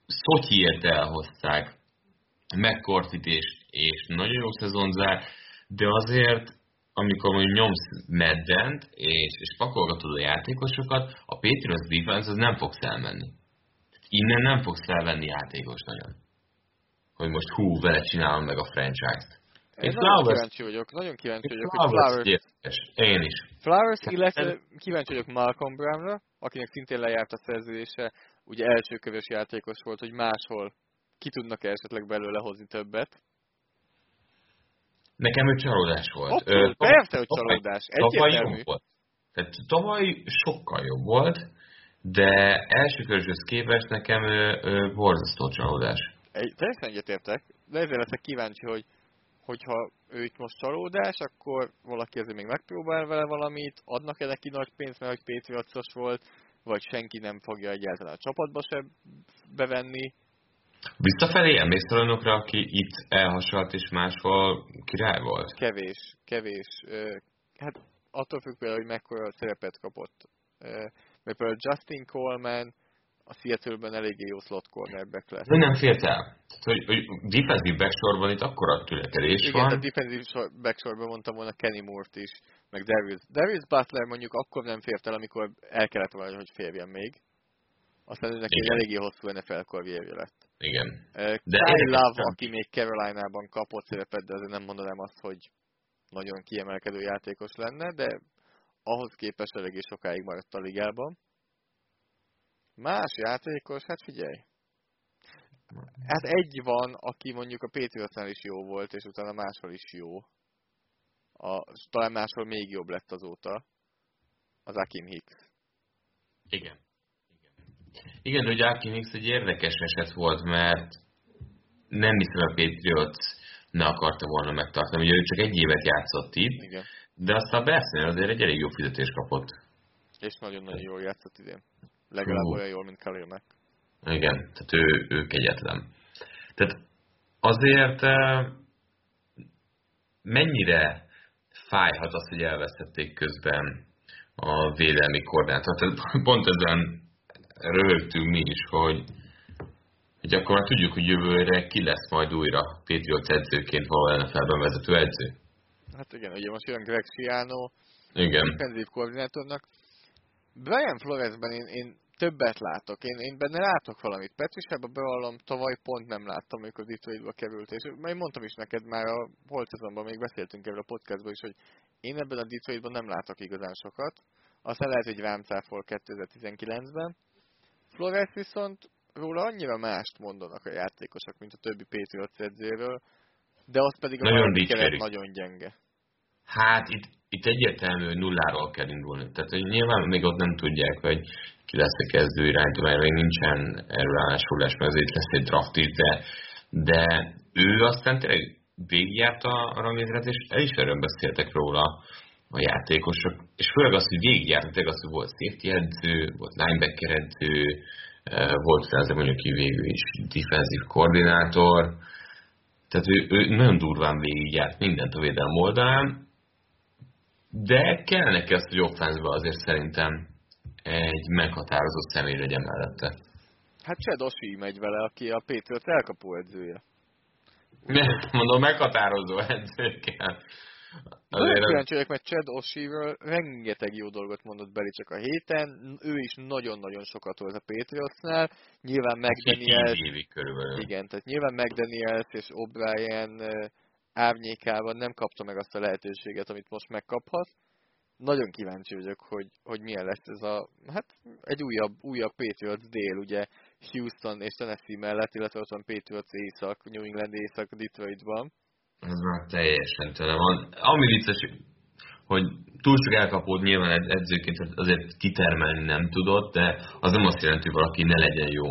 Szotyiért elhozták, McCourtit és, és nagyon jó szezon zár, de azért, amikor mondjuk nyomsz meddent, és, és pakolgatod a játékosokat, a Patriots defense az nem fogsz elmenni. Innen nem fogsz elvenni játékos nagyon hogy most hú, vele csinálom meg a franchise-t. Én, Én nagyon Flowers, kíváncsi vagyok, nagyon kíváncsi vagyok, hogy Flowers... Flowers Én is. Flowers, illetve kíváncsi vagyok Malcolm Brownra, akinek szintén lejárt a szerződése, ugye első kövös játékos volt, hogy máshol ki tudnak -e esetleg belőle hozni többet. Nekem ő csalódás volt. Ö, persze, hogy csalódás. Tavaly jobb volt. Tehát tavaly sokkal jobb volt, de első köröshöz képest nekem ő, ő borzasztó csalódás egy, teljesen egyetértek, de ezért leszek kíváncsi, hogy hogyha ő itt most csalódás, akkor valaki azért még megpróbál vele valamit, adnak-e neki nagy pénzt, mert hogy Patriots volt, vagy senki nem fogja egyáltalán a csapatba se bevenni. Visszafelé emlékszel olyanokra, aki itt elhasalt és máshol király volt? Kevés, kevés. Hát attól függ például, hogy mekkora szerepet kapott. Mert például Justin Coleman, a Seattle-ben eléggé jó slot cornerback lesz. De nem félt el. Tehát, hogy, hogy defensive backsorban itt akkora tületelés Igen, van. Igen, a defensive backsorban mondtam volna Kenny Moore-t is, meg Darius. Darius Butler mondjuk akkor nem fért el, amikor el kellett volna, hogy férjen még. Aztán őnek egy eléggé hosszú NFL karrierje lett. Igen. De Kyle Love, aki még Carolina-ban kapott szerepet, de azért nem mondanám azt, hogy nagyon kiemelkedő játékos lenne, de ahhoz képest eléggé sokáig maradt a ligában. Más játékos, hát figyelj. Hát egy van, aki mondjuk a Patriotsnál is jó volt, és utána máshol is jó. A, talán máshol még jobb lett azóta. Az Akim Hicks. Igen. Igen, Igen hogy Akim Hicks egy érdekes eset volt, mert nem hiszem a Patriots ne akarta volna megtartani. Ugye ő csak egy évet játszott itt, Igen. de aztán a azért egy elég jó fizetést kapott. És nagyon-nagyon jól játszott idén. Legalább olyan jól, mint Kalilnek. Igen, tehát ő, ő kegyetlen. Tehát azért mennyire fájhat az, hogy elvesztették közben a védelmi koordinátort. Tehát pont ezen röhögtünk mi is, hogy, hogy akkor már tudjuk, hogy jövőre ki lesz majd újra Patriots edzőként való NFL-ben vezető edző. Hát igen, ugye most jön Greg Schiano, igen. defensív koordinátornak. Brian Floresben én, én többet látok. Én, én benne látok valamit. Petrisában bevallom, tavaly pont nem láttam, amikor Detroitba került. És én mondtam is neked már a holt szezonban, még beszéltünk erről a podcastban is, hogy én ebben a Detroitban nem látok igazán sokat. Aztán lehet, hogy rám cáfol 2019-ben. Flores viszont róla annyira mást mondanak a játékosok, mint a többi Patriots edzőről, de az pedig a nagyon, nagyon gyenge. Hát itt, itt egyértelmű, nulláról kell indulni. Tehát hogy nyilván még ott nem tudják, hogy ki lesz a kezdő iránytó, mert még nincsen erről állásolás, mert azért lesz egy draft de, de ő aztán tényleg végigjárt a ranglétrát, és el is erről beszéltek róla a játékosok, és főleg az, hogy végigjárt, tényleg az, hogy volt safety edző, volt linebacker edző, eh, volt szerzem mondjuk ki végül is defensív koordinátor, tehát ő, ő nagyon durván végigjárt mindent a védelem oldalán, de kell neki azt, hogy offense azért szerintem egy meghatározott személy legyen mellette. Hát Chad Oshie megy vele, aki a Patriots elkapó edzője. Mondom, meghatározó edző kell. Azért kíváncsi vagyok, mert Chad Oshie-ről rengeteg jó dolgot mondott Beli csak a héten. Ő is nagyon-nagyon sokat volt a Patriotsnál. Nyilván McDaniels... Igen, tehát nyilván McDaniels és O'Brien árnyékában nem kapta meg azt a lehetőséget, amit most megkaphat. Nagyon kíváncsi vagyok, hogy, hogy milyen lesz ez a, hát egy újabb, újabb Patriots dél, ugye Houston és Tennessee mellett, illetve ott van Patriots észak, New England észak Detroitban. Ez már teljesen tőle van. Ami vicces, hogy túl sok elkapód nyilván edzőként azért kitermelni nem tudott, de az nem azt jelenti, hogy valaki ne legyen jó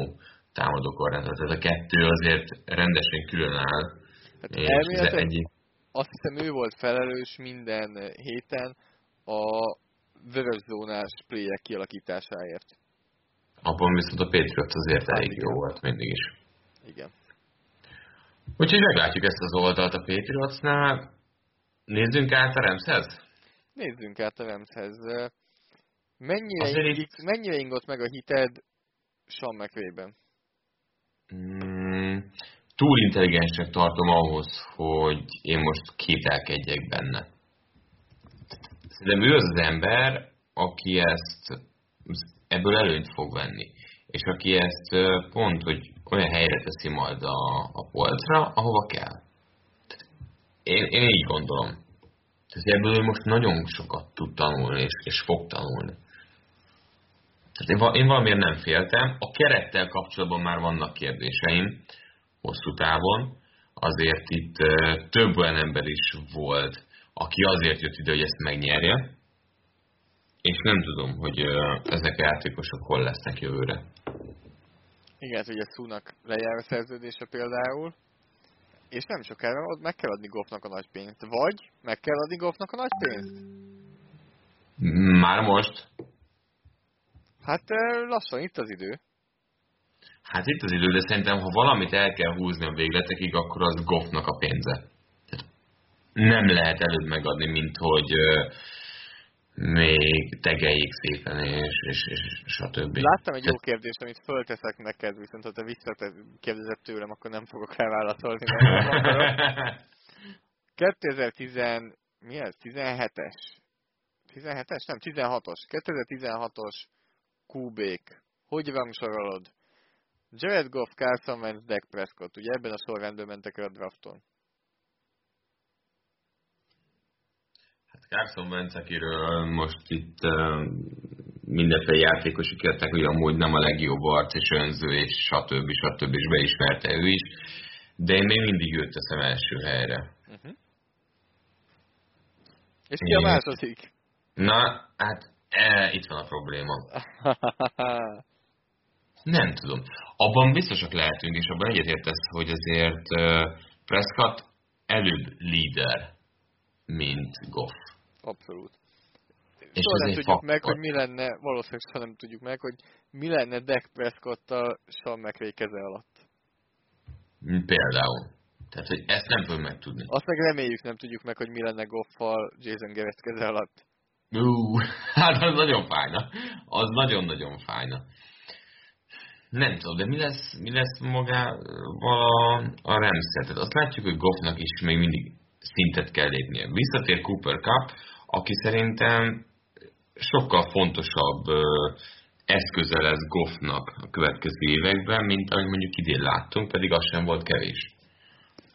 támadókorrendben. Tehát a kettő azért rendesen külön Hát elméletileg egy... azt hiszem ő volt felelős minden héten a vörös zónás playek kialakításáért. Abban viszont a Patriot azért hát elég igen. jó volt mindig is. Igen. Úgyhogy meglátjuk ezt az oldalt a Patriotsnál. Nézzünk át a Remshez? Nézzünk át a Remshez. Mennyire, ing, mennyire ingott meg a hited Sean McVay-ben? Mm, túl intelligensnek tartom ahhoz, hogy én most kételkedjek benne. Szerintem ő az az ember, aki ezt ebből előnyt fog venni. És aki ezt pont, hogy olyan helyre teszi majd a, a polcra, ahova kell. Én, én így gondolom. Tehát ebből ő most nagyon sokat tud tanulni, és, és fog tanulni. Tehát én, én valamiért nem féltem. A kerettel kapcsolatban már vannak kérdéseim hosszú távon. Azért itt több olyan ember is volt, aki azért jött ide, hogy ezt megnyerje, és nem tudom, hogy ezek a játékosok hol lesznek jövőre. Igen, ugye Szúnak lejár a szerződése például, és nem sokára ott meg kell adni Goffnak a nagy pénzt. Vagy meg kell adni Goffnak a nagy pénzt? Már most? Hát lassan itt az idő. Hát itt az idő, de szerintem, ha valamit el kell húzni a végletekig, akkor az Goffnak a pénze. Tehát nem lehet előbb megadni, mint hogy még tegeljék szépen, és, és, és, és a többi. Láttam egy jó kérdést, amit fölteszek neked, viszont ha te visszakérdezett tőlem, akkor nem fogok rá válaszolni. 2010, mi ez? 17-es? 17-es? Nem, 16-os. 2016-os QB-k. Hogy rangsorolod? Jared Goff, Carson Wentz, Dak Prescott. Ugye ebben a sorrendben mentek el a drafton. Hát Carson Wentz, akiről most itt mindenféle játékosok jöttek, hogy amúgy nem a legjobb arc és önző, és stb. stb. és beismerte ő is, de én még mindig őt teszem első helyre. Uh-huh. És ki a második? Na, hát e, itt van a probléma. Nem tudom. Abban biztosak lehetünk, és abban egyetértesz, hogy azért Prescott előbb líder, mint Goff. Abszolút. És soha nem tudjuk meg, hogy mi lenne, valószínűleg soha nem tudjuk meg, hogy mi lenne Dak Prescott-tal Sean McVay keze alatt. Például. Tehát, hogy ezt nem tudjuk megtudni. Azt meg reméljük nem tudjuk meg, hogy mi lenne Goffal Jason Garrett keze alatt. Ú, hát az nagyon fájna. Az nagyon-nagyon fájna. Nem tudom, de mi lesz, mi lesz magával a, a Ramszel? Tehát azt látjuk, hogy Goffnak is még mindig szintet kell lépnie. Visszatér Cooper Cup, aki szerintem sokkal fontosabb eszköze lesz Goffnak a következő években, mint ahogy mondjuk idén láttunk, pedig az sem volt kevés.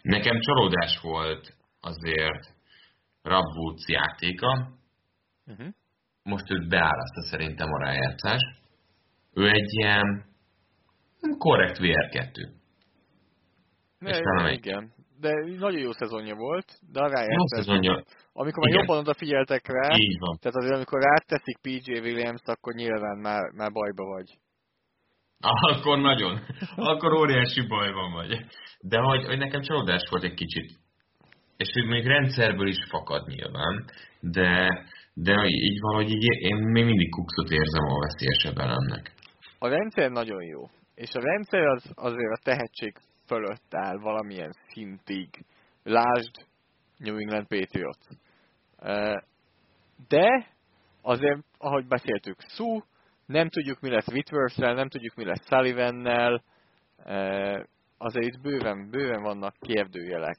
Nekem csalódás volt azért Rob Woods játéka. Uh-huh. Most őt beállaszta szerintem a rájátszás. Ő egy ilyen korrekt VR2. Ne, igen, de nagyon jó szezonja volt, de a rájátszás... Jó szezonja. Amikor már jobban odafigyeltek rá, Így van. tehát azért amikor ráteszik PJ Williams, akkor nyilván már, már bajba vagy. Akkor nagyon. Akkor óriási bajban vagy. De hogy, hogy nekem csalódás volt egy kicsit. És hogy még rendszerből is fakad nyilván, de, de így van, hogy így én még mindig kukszot érzem a veszélyesebb elemnek. A rendszer nagyon jó. És a rendszer az azért a tehetség fölött áll valamilyen szintig. Lásd New England Patriots. De azért, ahogy beszéltük, Sue, nem tudjuk mi lesz whitworth nem tudjuk mi lesz Sullivan-nel, azért itt bőven, bőven vannak kérdőjelek.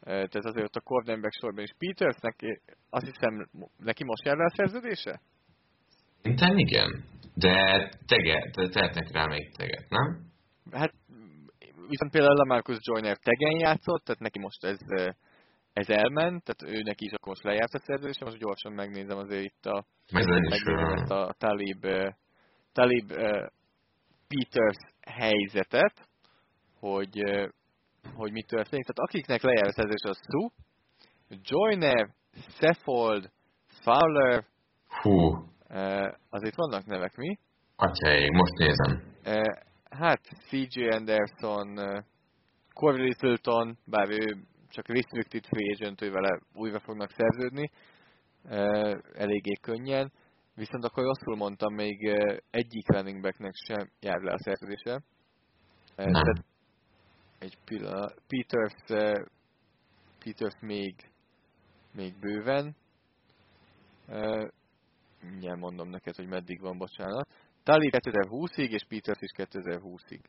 Tehát azért ott a cornerback sorban is Petersnek, azt hiszem, neki most jár a szerződése? Szerintem igen, de tege, de tehetnek rá még teget, nem? Hát, viszont például a Marcus Joyner tegen játszott, tehát neki most ez ez elment, tehát ő neki is akkor most lejárt a szerződése, most gyorsan megnézem azért itt a, megnézem ezt a Talib, Talib Peters helyzetet, hogy, hogy mi történik. Tehát akiknek lejár a szerződés, az Sue, Joyner, Seffold, Fowler, Hú. Azért vannak nevek, mi? Atyaik, most nézem. Hát, CJ Anderson, Corey Littleton, bár ő csak restricted free agent, vele újra fognak szerződni, eléggé könnyen. Viszont akkor rosszul mondtam, még egyik running backnek sem jár le a szerződése. Tehát egy pillanat. Peters, Peters még, még bőven. Mindjárt mondom neked, hogy meddig van, bocsánat. Tali 2020-ig, és Peters is 2020-ig.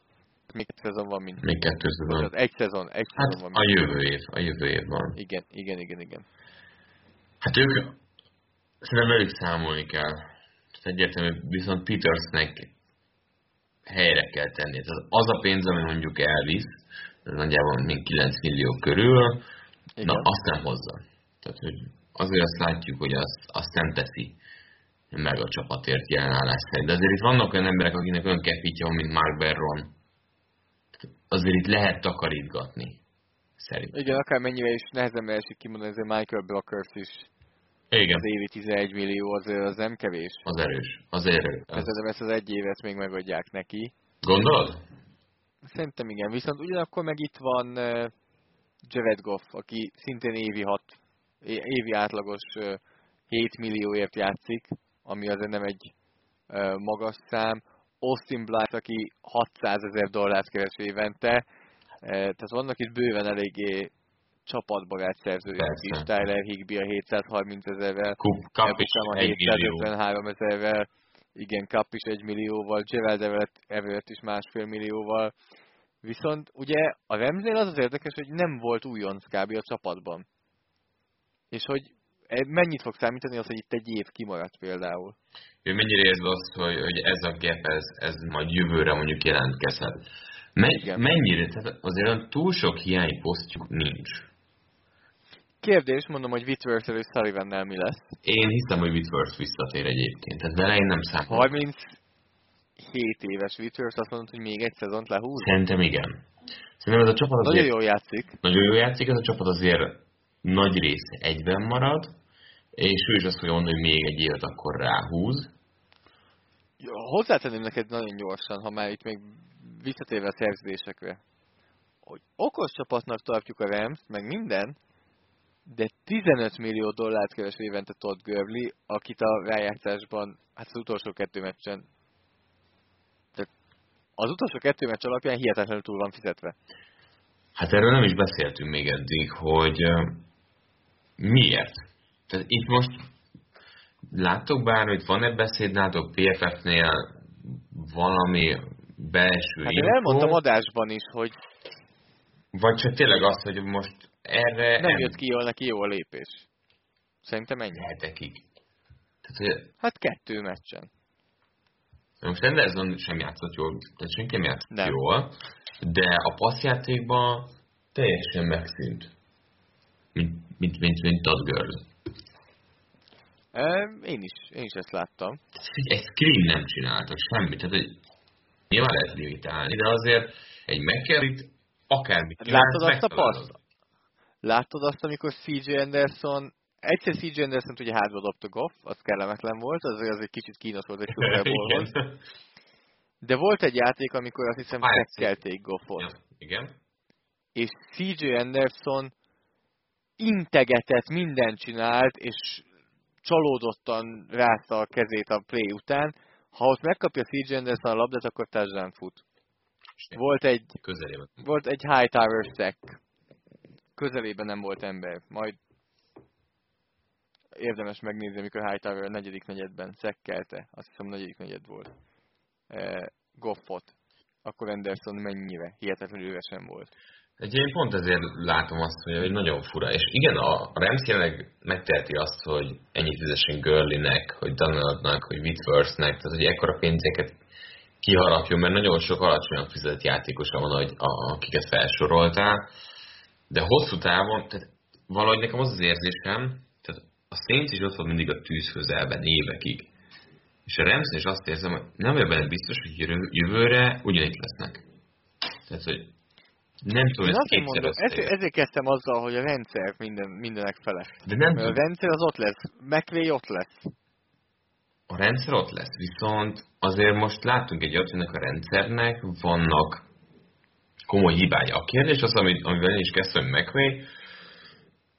Még egy szezon van, mint... Még kettő szezon. Egy szezon, egy hát szezon van. a jövő év, a jövő év van. Igen, igen, igen, igen. Hát ők, szerintem velük számolni kell. Egyértelmű, viszont Petersnek helyre kell tenni. Tehát az a pénz, ami mondjuk elvisz, ez nagyjából még 9 millió körül, Igen. na azt nem hozza. Tehát, hogy azért azt látjuk, hogy azt, azt nem teszi meg a csapatért jelenállás szerint. De azért itt vannak olyan emberek, akinek olyan kefítja, mint Mark Berron, azért itt lehet takarítgatni. Szerintem. Igen, akár mennyire is nehezen esik kimondani, ezért Michael Blockers is igen. Az évi 11 millió az, az nem kevés. Az erős. Az erős. Szerintem ezt az egy évet még megadják neki. Gondolod? Szerintem igen. Viszont ugyanakkor meg itt van uh, Jared Goff, aki szintén évi hat, évi átlagos uh, 7 millióért játszik, ami azért nem egy uh, magas szám. Austin Blythe, aki 600 ezer dollárt keres évente, eh, tehát vannak itt bőven eléggé csapatbarát szerződések is. Tyler Higby a 730 ezervel, Kap is a 753 ezervel, igen, Kap is egy millióval, Gerald Everett is másfél millióval. Viszont ugye a Remzél az az érdekes, hogy nem volt újonc kb. a csapatban. És hogy mennyit fog számítani az, hogy itt egy év kimaradt például? Ő mennyire érzi azt, hogy, hogy ez a gap, ez, ez majd jövőre mondjuk jelentkezhet. Me- mennyire? Tehát azért túl sok hiány posztjuk nincs. Kérdés, mondom, hogy Whitworth és sullivan mi lesz. Én hiszem, hogy Whitworth visszatér egyébként. Tehát vele én nem számolom. 37 éves Whitworth azt mondod, hogy még egy szezont lehúz? Szerintem igen. Szerintem ez a csapat azért... Nagyon jól játszik. Nagyon jól játszik, ez a csapat azért nagy része egyben marad, és ő is azt mondani, hogy még egy évet akkor ráhúz. Hozzátenném neked nagyon gyorsan, ha már itt még visszatérve a szerződésekre, hogy okos csapatnak tartjuk a Rams, meg minden, de 15 millió dollárt keres évente Todd Gurley, akit a rájátszásban, hát az utolsó kettő meccsen, tehát az utolsó kettő meccs alapján hihetetlenül túl van fizetve. Hát erről nem is beszéltünk még eddig, hogy miért? Tehát itt most láttok bár, hogy van-e beszéd nátok PFF-nél valami belső Hát én elmondtam adásban is, hogy... Vagy csak tényleg az, hogy most erre... Nem jött ki jól neki jó a lépés. Szerintem ennyi. Hetekig. Tehát, hogy... Hát kettő meccsen. Most Anderson sem játszott jól, tehát senki nem játszott Nem. jól, de a passzjátékban teljesen megszűnt. Mint, mint, mint, mint Todd Girl. Én is, én is ezt láttam. Egy, screen nem csináltak semmit, tehát egy, nyilván lehet limitálni, de azért egy McCarry-t akármit Látod azt a paszt? Látod azt, amikor CJ Anderson Egyszer CJ Anderson ugye hátba dobta Goff, az kellemetlen volt, az, az egy kicsit kínos volt egy Super Bowlhoz. De volt egy játék, amikor azt hiszem tekkelték Goffot. Ja, Igen. És CJ Anderson integetett, mindent csinált, és csalódottan rázta a kezét a play után. Ha ott megkapja CJ Anderson a labdát, akkor touchdown fut. Volt egy, Közelében. volt egy high tower sack. Közelében nem volt ember. Majd érdemes megnézni, amikor High Tower a negyedik negyedben szekkelte. Azt hiszem negyedik negyed volt. E, Goffot. Akkor Anderson mennyire hihetetlenül üresen volt. Egy én pont ezért látom azt, hogy hogy nagyon fura. És igen, a Rams jelenleg megteheti azt, hogy ennyit fizessen Gurleynek, hogy Donaldnak, hogy Whitworthnek, tehát hogy ekkora pénzeket kiharapjon, mert nagyon sok alacsonyan fizetett játékosa van, hogy a, akiket felsoroltál. De hosszú távon, tehát valahogy nekem az az érzésem, tehát a Saints is ott volt mindig a tűz közelben évekig. És a Rams is azt érzem, hogy nem vagyok benne biztos, hogy jövő- jövőre ugyanitt lesznek. Tehát, hogy nem tudom, ezt kétszer mondom, ezért, ezért kezdtem azzal, hogy a rendszer minden, mindenek felett. De nem a rendszer az ott lesz. McVay ott lesz. a rendszer ott lesz, viszont azért most láttunk egy olyat, ennek a rendszernek vannak komoly hibája. A kérdés az, amit, amivel én is kezdtem McVay,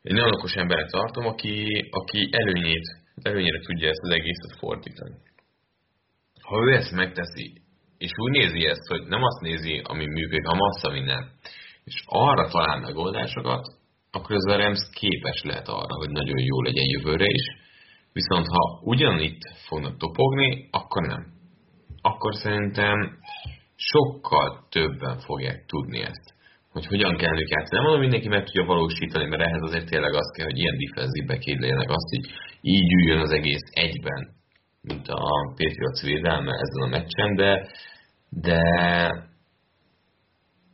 én olyan okos emberet tartom, aki, aki előnyét, előnyére tudja ezt az egészet fordítani. Ha ő ezt megteszi, és úgy nézi ezt, hogy nem azt nézi, ami működik, hanem azt, ami nem, és arra talál megoldásokat, akkor ez a Rams képes lehet arra, hogy nagyon jó legyen jövőre is, viszont ha ugyanitt fognak topogni, akkor nem. Akkor szerintem sokkal többen fogják tudni ezt hogy hogyan kell ők játszani. Nem mondom, mindenki meg tudja valósítani, mert ehhez azért tényleg az kell, hogy ilyen defensív backjai legyenek, azt, hogy így üljön az egész egyben, mint a Patriots védelme ezen a meccsen, de, de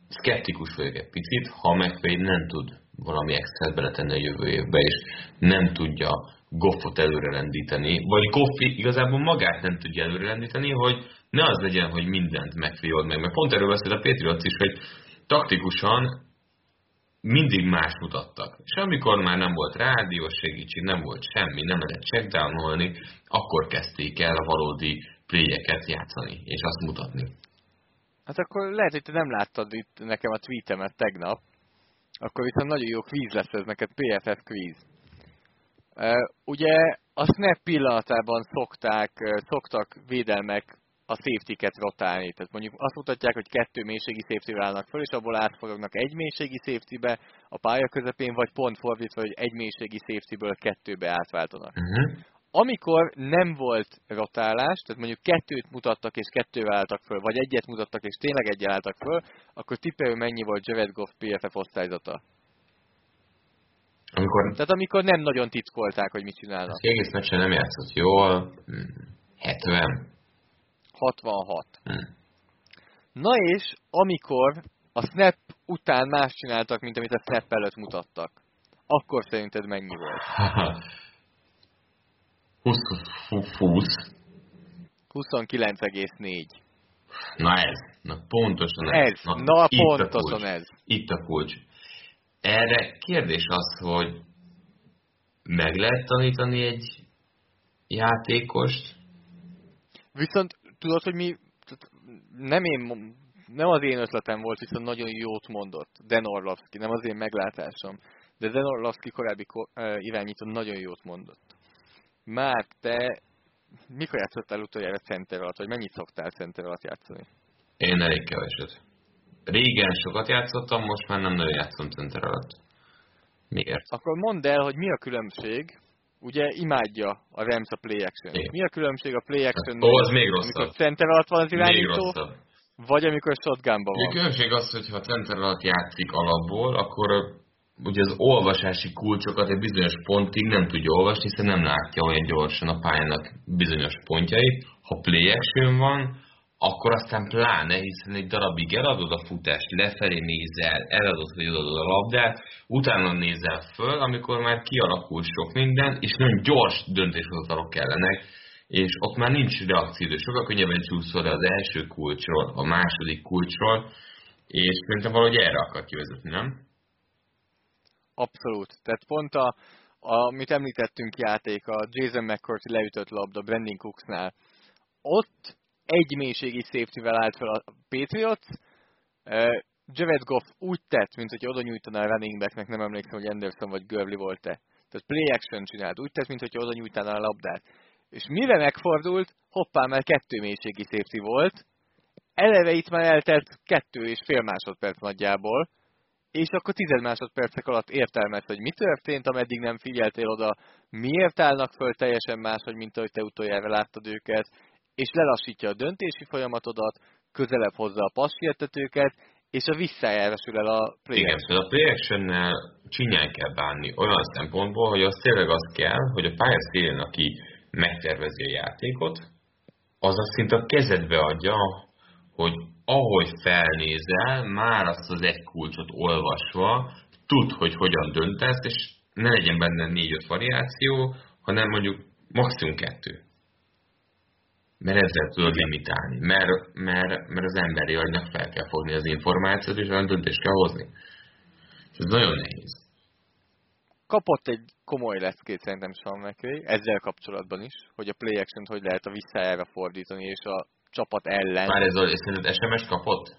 szkeptikus vagyok egy picit, ha McVay nem tud valami extra beletenni a jövő évbe, és nem tudja Goffot előrelendíteni, vagy Goffi igazából magát nem tudja előrelendíteni, hogy ne az legyen, hogy mindent McVay old meg. Mert pont erről beszélt a Patriots is, hogy taktikusan mindig más mutattak. És amikor már nem volt rádiós segítség, nem volt semmi, nem lehetett checkdownolni, akkor kezdték el a valódi playeket játszani, és azt mutatni. Hát akkor lehet, hogy te nem láttad itt nekem a tweetemet tegnap, akkor viszont nagyon jó kvíz lesz ez neked, PFF kvíz. Ugye a snap pillanatában szokták, szoktak védelmek a safety-ket rotálni. Tehát mondjuk azt mutatják, hogy kettő mélységi safety állnak föl, és abból átforognak egy mélységi safety-be a pálya közepén, vagy pont fordítva, hogy egy mélységi safety-ből kettőbe átváltanak. Uh-huh. Amikor nem volt rotálás, tehát mondjuk kettőt mutattak és kettővel álltak föl, vagy egyet mutattak és tényleg egyel álltak föl, akkor tippelő mennyi volt Jared Goff PFF osztályzata. Amikor Tehát amikor nem nagyon titkolták, hogy mit csinálnak. az egész meccsen nem játszott jól, hm, 70. 66. Hm. Na és amikor a snap után más csináltak, mint amit a snap előtt mutattak, akkor szerinted mennyi volt? 20, 20. 29,4. Na ez, na pontosan Ez, Na, na itt a pontosan kulcs. ez. Itt a kulcs. Erre kérdés az, hogy meg lehet tanítani egy játékost, Viszont tudod, hogy mi, tehát nem én, nem az én ötletem volt, viszont nagyon jót mondott Dan Orlovsky, nem az én meglátásom, de Dan Orlovsky korábbi irányító nagyon jót mondott. Már te mikor játszottál utoljára center alatt, vagy mennyit szoktál center alatt játszani? én elég keveset. Régen sokat játszottam, most már nem nagyon játszom center alatt. Miért? Akkor mondd el, hogy mi a különbség, ugye imádja a Rams a play action. Mi a különbség a play action Ó, az még amikor rosszabb. center alatt van az irányító, vagy amikor shotgunban A van? különbség az, hogy ha center alatt játszik alapból, akkor ugye az olvasási kulcsokat egy bizonyos pontig nem tudja olvasni, hiszen nem látja olyan gyorsan a pályának bizonyos pontjait. Ha play action van, akkor aztán pláne, hiszen egy darabig eladod a futást, lefelé nézel, eladod vagy adod a labdát, utána nézel föl, amikor már kialakul sok minden, és nagyon gyors döntéshozatalok kellenek, és ott már nincs reakció, sokkal könnyebben csúszol az első kulcsról, a második kulcsról, és szerintem valahogy erre akar kivezetni, nem? Abszolút. Tehát pont a, amit említettünk játék, a Jason McCourty leütött labda Brandon Cooksnál, ott egy mélységi safety-vel állt fel a Patriots, uh, Jared Goff úgy tett, mint hogy oda nyújtaná a running backnek, nem emlékszem, hogy Anderson vagy Gurley volt-e. Tehát play action csinált, úgy tett, mint hogy oda nyújtaná a labdát. És mire megfordult, hoppá, mert kettő mélységi safety volt, eleve itt már eltelt kettő és fél másodperc nagyjából, és akkor tized másodpercek alatt értelmezte, hogy mi történt, ameddig nem figyeltél oda, miért állnak föl teljesen máshogy, mint ahogy te utoljára láttad őket, és lelassítja a döntési folyamatodat, közelebb hozza a passértetőket, és a visszajárásul el a play Igen, szóval a play csinyán kell bánni olyan szempontból, hogy az tényleg az kell, hogy a pályaszélén, aki megtervezi a játékot, az azt szinte a kezedbe adja, hogy ahogy felnézel, már azt az egy kulcsot olvasva, tud, hogy hogyan döntesz, és ne legyen benne négy-öt variáció, hanem mondjuk maximum kettő. Mert ezzel tudod limitálni. Mert, mert, mert az emberi agynak fel kell fogni az információt, és olyan döntést kell hozni. És ez nagyon nehéz. Kapott egy komoly leckét szerintem Sean McVay, ezzel kapcsolatban is, hogy a play action hogy lehet a visszájára fordítani, és a csapat ellen. Már ez a, szerinted SMS kapott?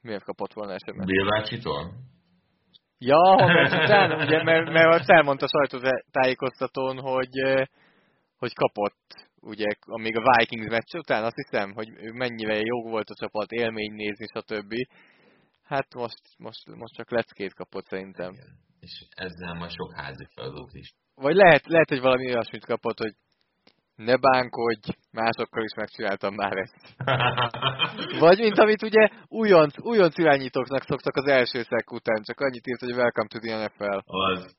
Miért kapott volna SMS? Bill bácsitól? Ja, mert utána, ugye, mert, mert azt elmondta sajtótájékoztatón, hogy, hogy kapott, ugye, amíg a Vikings meccs után, azt hiszem, hogy mennyire jó volt a csapat, élmény nézni, stb. Hát most, most, most csak leckét kapott szerintem. Igen. És ezzel ma sok házi feladat is. Vagy lehet, lehet, hogy valami olyasmit kapott, hogy ne bánkodj, másokkal is megcsináltam már ezt. Vagy mint amit ugye újonc, újonc irányítóknak szoktak az első szek után, csak annyit írt, hogy welcome to the NFL. Az.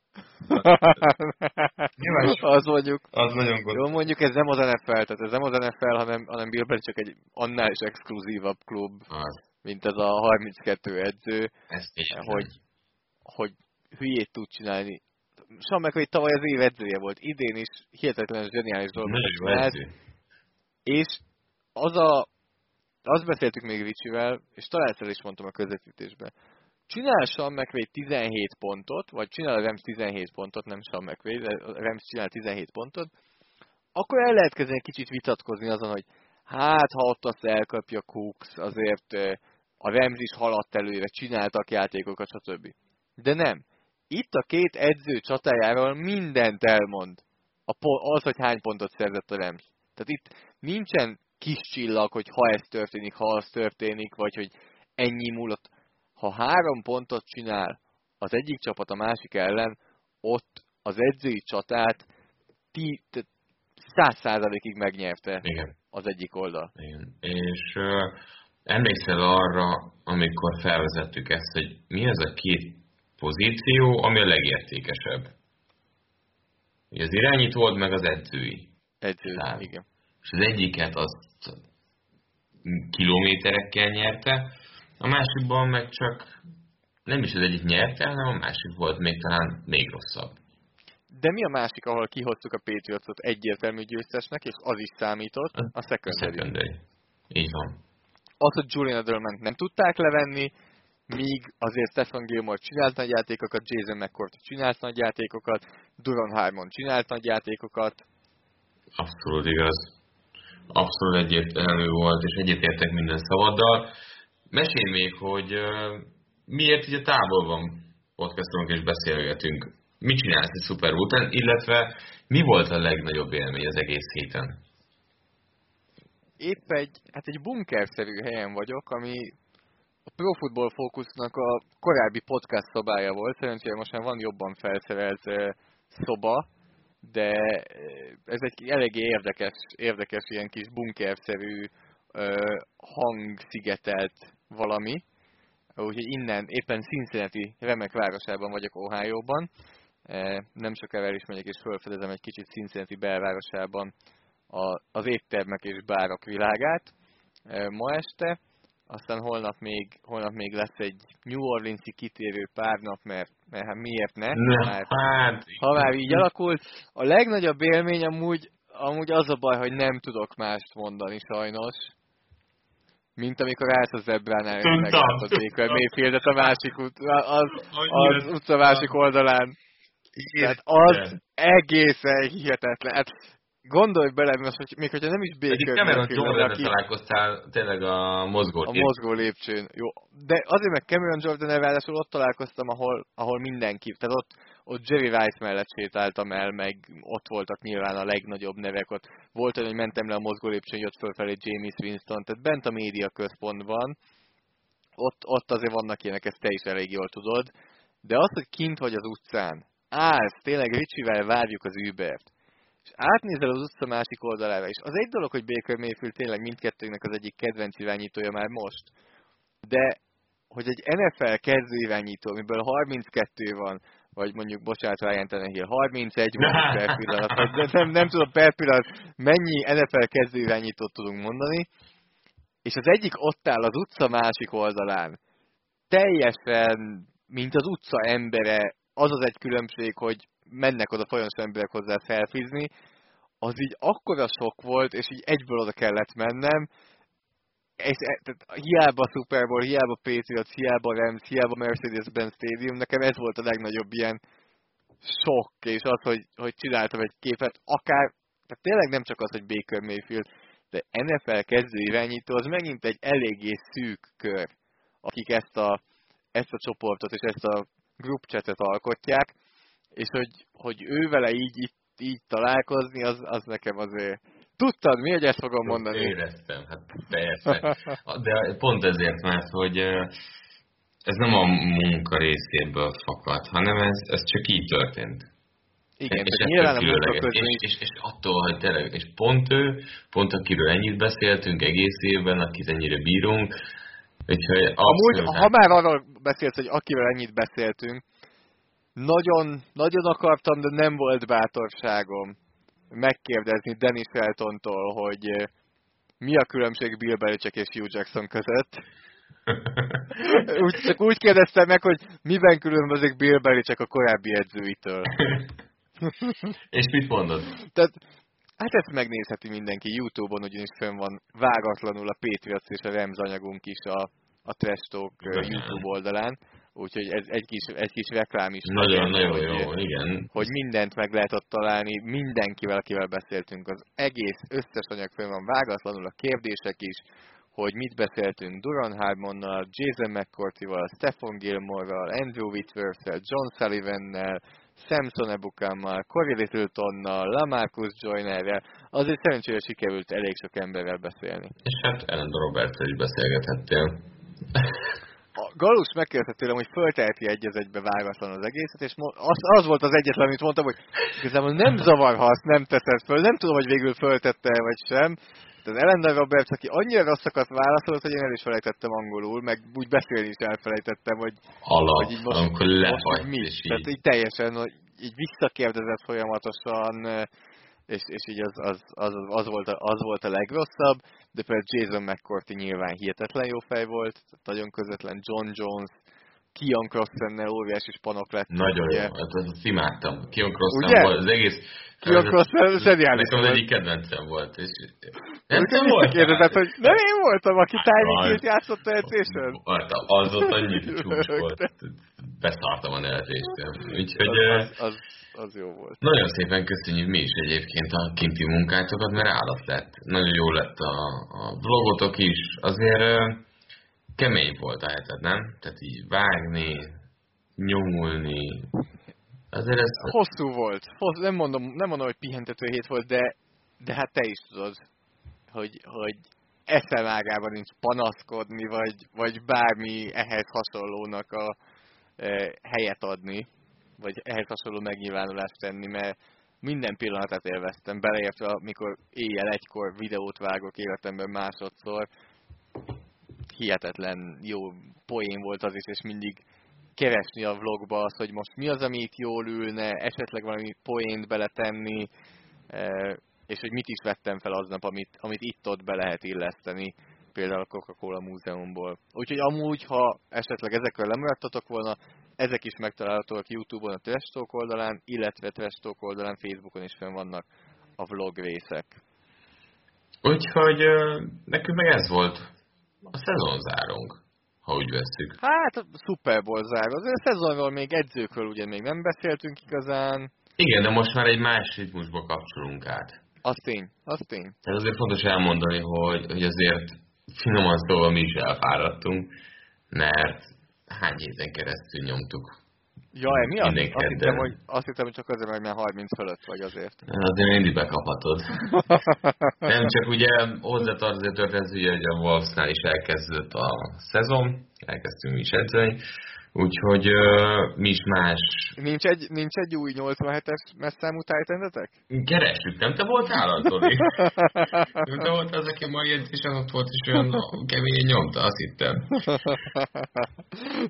az mondjuk. Az nagyon gond. Jó, mondjuk ez nem az NFL, tehát ez nem az NFL, hanem, hanem Bill csak egy annál is exkluzívabb klub, az. mint ez a 32 edző, Ezt hogy, hogy hülyét tud csinálni Sean McVay tavaly az év edzője volt, idén is hihetetlen zseniális dolgokat csinált. És az a, azt beszéltük még Ricsivel, és talán ezt is mondtam a közvetítésben. Csinál Sean McVay 17 pontot, vagy csinál a Rams 17 pontot, nem Sean McVay, de a Rams csinál 17 pontot, akkor el lehet kezdeni kicsit vitatkozni azon, hogy hát ha ott azt elkapja Cooks, azért a Rams is haladt előre, csináltak játékokat, stb. De nem. Itt a két edző csatájáról mindent elmond. A az, hogy hány pontot szerzett a Rams. Tehát itt nincsen kis csillag, hogy ha ez történik, ha az történik, vagy hogy ennyi múlott. Ha három pontot csinál az egyik csapat a másik ellen, ott az edzői csatát száz százalékig megnyerte Igen. az egyik oldal. Igen. És uh, emlékszel arra, amikor felvezettük ezt, hogy mi az a két pozíció, ami a legértékesebb. Ugye az irányító volt, meg az edzői. Edző, Tehát, igen. És az egyiket azt kilométerekkel nyerte, a másikban meg csak nem is az egyik nyerte, hanem a másik volt még talán még rosszabb. De mi a másik, ahol kihoztuk a Patriotsot egyértelmű győztesnek, és az is számított? A secondary. A secondary. Így van. Az, hogy Julian Edelman nem tudták levenni, míg azért Stefan Gilmore csinált nagy játékokat, Jason McCourt csinált nagy játékokat, Duran Harmon csinált nagy játékokat. Abszolút igaz. Abszolút egyértelmű volt, és egyetértek minden szavaddal. Mesélj még, hogy uh, miért így a távolban podcastunk és beszélgetünk. Mit csinálsz egy Super után, illetve mi volt a legnagyobb élmény az egész héten? Épp egy, hát egy bunkerszerű helyen vagyok, ami Pro Football Focusnak a korábbi podcast szobája volt, szerencsére most már van jobban felszerelt szoba, de ez egy eléggé érdekes, érdekes ilyen kis bunkerszerű hangszigetelt valami. úgyhogy innen éppen Cincinnati remek városában vagyok Ohio-ban. Nem sokára el is megyek és felfedezem egy kicsit Cincinnati belvárosában az éttermek és bárok világát ma este. Aztán holnap még, holnap még lesz egy New Orleans-i kitérő pár nap, mert, mert hát miért ne? ne hát, hát, ha már így alakult. A legnagyobb élmény amúgy, amúgy az a baj, hogy nem tudok mást mondani sajnos mint amikor állsz a zebránál, és meglátod Baker Mayfieldet a másik az, az utca másik oldalán. Tehát az egészen hihetetlen. Hát gondolj bele, most, hogy még hogyha nem is Baker Cameron jordan aki... találkoztál tényleg a mozgó A mozgó lépcsőn, jó. De azért meg Cameron jordan ráadásul ott találkoztam, ahol, ahol mindenki, tehát ott, ott Jerry Rice mellett sétáltam el, meg ott voltak nyilván a legnagyobb nevek, ott volt olyan, hogy mentem le a mozgó lépcsőn, jött fölfelé James Winston, tehát bent a média központban, ott, ott azért vannak ilyenek, ezt te is elég jól tudod, de az, hogy kint vagy az utcán, állsz, tényleg Ricsivel várjuk az Ubert, és átnézel az utca másik oldalára, és az egy dolog, hogy Baker Mayfield tényleg mindkettőnknek az egyik kedvenc irányítója már most, de hogy egy NFL kezdő irányító, amiből 32 van, vagy mondjuk, bocsánat, Ryan Tannehill, 31 van per pillanat, vagy nem, nem tudom per pillanat mennyi NFL kezdő irányítót tudunk mondani, és az egyik ott áll az utca másik oldalán, teljesen, mint az utca embere, az az egy különbség, hogy mennek oda folyamatos emberek hozzá felfizni, az így akkora sok volt, és így egyből oda kellett mennem, és, e, tehát hiába Super Bowl, hiába Patriots, hiába Rams, hiába Mercedes-Benz Stadium, nekem ez volt a legnagyobb ilyen sok, és az, hogy, hogy csináltam egy képet, akár, tehát tényleg nem csak az, hogy Baker Mayfield, de NFL kezdő irányító, az megint egy eléggé szűk kör, akik ezt a, ezt a csoportot és ezt a group chatet alkotják, és hogy, hogy ő vele így, így, így találkozni, az, az nekem azért... Tudtad mi, hogy ezt fogom mondani? Éreztem, hát persze. De pont ezért, mert hogy ez nem a munka részéből fakad, hanem ez, ez csak így történt. Igen, és, nyilván a munka és, és, és, attól, hogy tényleg, és pont ő, pont akiről ennyit beszéltünk egész évben, akit ennyire bírunk, úgyhogy Amúgy, ha már arról beszélsz, hogy akivel ennyit beszéltünk, nagyon, nagyon akartam, de nem volt bátorságom megkérdezni Dennis Eltontól, hogy eh, mi a különbség Bill Belichick és Hugh Jackson között. úgy, csak úgy kérdeztem meg, hogy miben különbözik Bill Belichick a korábbi edzőitől. és mit mondod? Tehát, hát ezt megnézheti mindenki Youtube-on, ugyanis fönn van vágatlanul a Patriots és a Rams anyagunk is a, a Trash Talk eh, YouTube oldalán úgyhogy ez egy kis, egy kis reklám is. Nagyon, nagyon hogy, jó, igen. Hogy mindent meg lehet ott találni, mindenkivel, akivel beszéltünk, az egész összes anyag föl van vágatlanul, a kérdések is, hogy mit beszéltünk Duran Harmonnal, Jason McCourty-val, Stephen Gilmore-ral, Andrew Whitworth-tel, John Sullivan-nel, Samson Ebukammal, Corey Littletonnal, Lamarcus Joynerrel, azért szerencsére sikerült elég sok emberrel beszélni. És hát Ellen Roberts is beszélgethettél a Galus megkérdezte tőlem, hogy fölteheti egy az egybe vágatlan az egészet, és az, az volt az egyetlen, amit mondtam, hogy igazából nem zavar, ha azt nem teszed föl, nem tudom, hogy végül föltette vagy sem, de az Ellen Roberts, aki annyira rosszakat válaszolt, hogy én el is felejtettem angolul, meg úgy beszélni is elfelejtettem, hogy, Alap, hogy így most, amikor most mi. Tehát így teljesen, hogy így visszakérdezett folyamatosan, és, és így az, az, az, az, volt a, az volt a legrosszabb, de például Jason McCourty nyilván hihetetlen jó fej volt, nagyon közvetlen John Jones, Kion Crossennel óriási spanok lett. Nagyon ugye. jó, hát azt imádtam. Kion Crossen volt az egész... Kion Crossen zseniális Nekem az egyik kedvencem volt. És nem te volt? Kérdezett, hogy nem én voltam, aki Tyreek játszott a edzésen? Az ott annyit csúcs volt. Beszartam a nevetéstől. Úgyhogy... Az, az, az, az jó volt. Nagyon szépen köszönjük mi is egyébként a kinti munkátokat, mert állat lett. Nagyon jó lett a, a vlogotok is. Azért kemény volt a helyzet, nem? Tehát így vágni, nyomulni. Azért ez... Hosszú volt. Hosszú, nem, mondom, nem mondom, hogy pihentető hét volt, de, de hát te is tudod, hogy, hogy eszemágában nincs panaszkodni, vagy, vagy bármi ehhez hasonlónak a e, helyet adni vagy ehhez hasonló megnyilvánulást tenni, mert minden pillanatát élveztem, beleértve, amikor éjjel egykor videót vágok életemben másodszor. hihetetlen jó poén volt az is, és mindig keresni a vlogba az, hogy most mi az, ami itt jól ülne, esetleg valami poént beletenni, és hogy mit is vettem fel aznap, amit, amit itt-ott be lehet illeszteni, például a Coca-Cola múzeumból. Úgyhogy amúgy, ha esetleg ezekről lemaradtatok volna, ezek is megtalálhatóak Youtube-on a Trash Talk oldalán, illetve Trash Talk oldalán Facebookon is fenn vannak a vlog részek. Úgyhogy nekünk meg ez volt a szezonzárunk, ha úgy vesszük. Hát, Super Bowl záró. Azért a szezonról még edzőkről ugye még nem beszéltünk igazán. Igen, de most már egy más ritmusba kapcsolunk át. Az tény, az tény. Ez azért fontos elmondani, hogy, hogy azért finoman szóval mi is elfáradtunk, mert hány héten keresztül nyomtuk Ja, emiatt? Azt hittem, hogy, azt hittem, hogy csak azért, mert már 30 fölött vagy azért. Azért mindig bekaphatod. Nem csak ugye hozzátartozik történet, hogy a Wolfsnál is elkezdődött a szezon, elkezdtünk mi is edzeni, Úgyhogy uh, mi is más. Nincs egy, nincs egy új 87-es messzámú titan Keressük, nem te voltál, Antoni? nem te voltál az, aki a mai edzésen ott volt, és olyan keményen nyomta, azt hittem.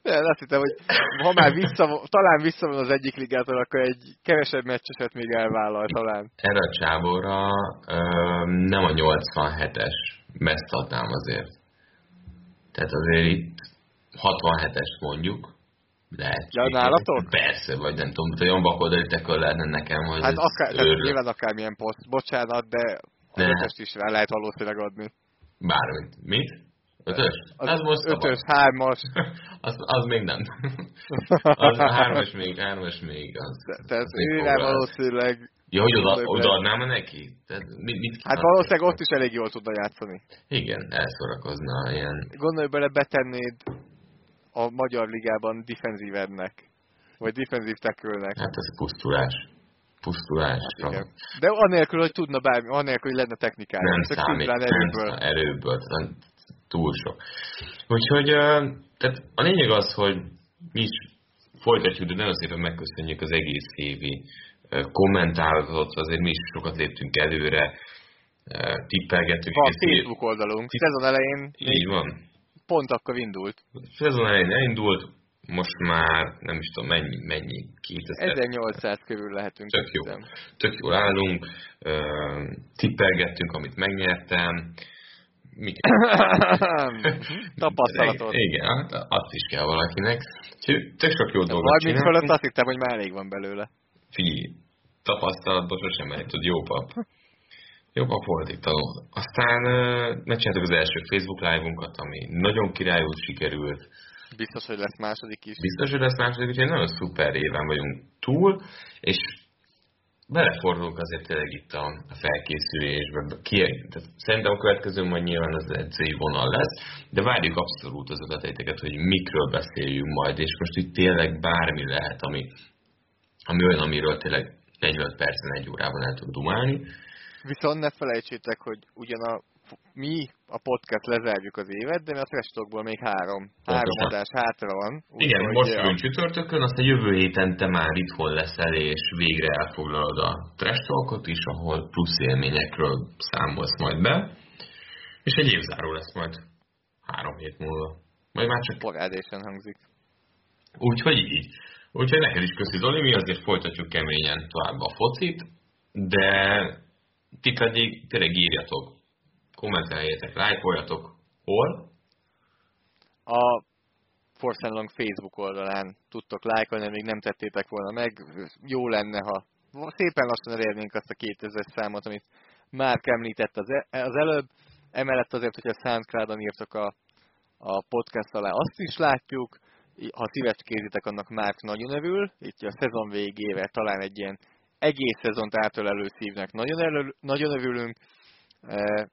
Nem, azt hittem, hogy ha már vissza, talán visszavon az egyik ligától, akkor egy kevesebb meccseset még elvállal talán. Erre a csáborra uh, nem a 87-es meszt adnám azért. Tehát azért itt 67-est mondjuk, lehet. Ja, nálatok? Persze, vagy nem tudom, hogy olyan bakoldalitekkel lehetne nekem, hogy Hát akár, tehát nyilván akármilyen poszt, bocsánat, de ne. ötöst is rá lehet valószínűleg adni. Bármit. Mit? Ötös? Az, az most ötös, hármas. az, az még nem. az hármas még, hármas még. Az, tehát őre valószínűleg Ja, hogy oda, odaadnám neki? Tehát mit, mit hát valószínűleg ott is elég jól tudna játszani. Igen, elszorakozna ilyen. Gondolj bele, betennéd a Magyar Ligában defenzívednek. Vagy defenzív tekölnek. Hát ez pusztulás. Pusztulás. Hát igen. De anélkül, hogy tudna bármi, anélkül, hogy lenne technikája. Nem Csak számít, erőből. Nem, erőből. Túl sok. Úgyhogy tehát a lényeg az, hogy mi is folytatjuk, de nagyon szépen megköszönjük az egész évi kommentálatot, azért mi is sokat léptünk előre, tippelgettük. Van Facebook oldalunk, szezon elején. Így van pont akkor indult. Szezon elején elindult, most már nem is tudom mennyi, mennyi 2000. 1800 körül lehetünk. Tök jó. Tök jól állunk, tippelgettünk, amit megnyertem. Tapasztalatot. Igen, hát azt is kell valakinek. tök sok jó dolgot 30 fölött azt hittem, hogy már elég van belőle. Figyelj, tapasztalatból sosem megy, tud jó pap. Itt a... Aztán megcsináltuk az első Facebook live-unkat, ami nagyon királyul sikerült. Biztos, hogy lesz második is. Biztos, hogy lesz második is. Egy nagyon szuper éven vagyunk túl, és belefordulunk azért tényleg itt a, a felkészülésbe. Ki, tehát szerintem a következő majd nyilván az edzői vonal lesz, de várjuk abszolút az ötleteiteket, hogy mikről beszéljünk majd, és most itt tényleg bármi lehet, ami, ami olyan, amiről tényleg 45 percen, egy órában el tud dumálni Viszont ne felejtsétek, hogy ugyan a, mi a podcast lezárjuk az évet, de mi a Trestokból még három, három adás hátra van. Úgy, Igen, hogy most jön csütörtökön, aztán jövő héten te már itthon leszel, és végre elfoglalod a Trestolkot is, ahol plusz élményekről számolsz majd be. És egy évzáró lesz majd három hét múlva. Majd már csak... Parádésen hangzik. Úgyhogy így. Úgyhogy neked is köszi, Doli, mi azért folytatjuk keményen tovább a focit, de ti pedig tényleg írjatok, kommenteljetek, lájkoljatok. Hol? A Force Long Facebook oldalán tudtok lájkolni, még nem tettétek volna meg. Jó lenne, ha szépen lassan elérnénk azt a 2000 számot, amit már említett az, e- az előbb. Emellett azért, hogyha Soundcloud-on írtok a, a podcast alá, azt is látjuk. Ha szívecskézitek, annak már nagyon övül. Itt a szezon végével talán egy ilyen egész szezont átölelő szívnek nagyon, elő, nagyon övülünk. Uh,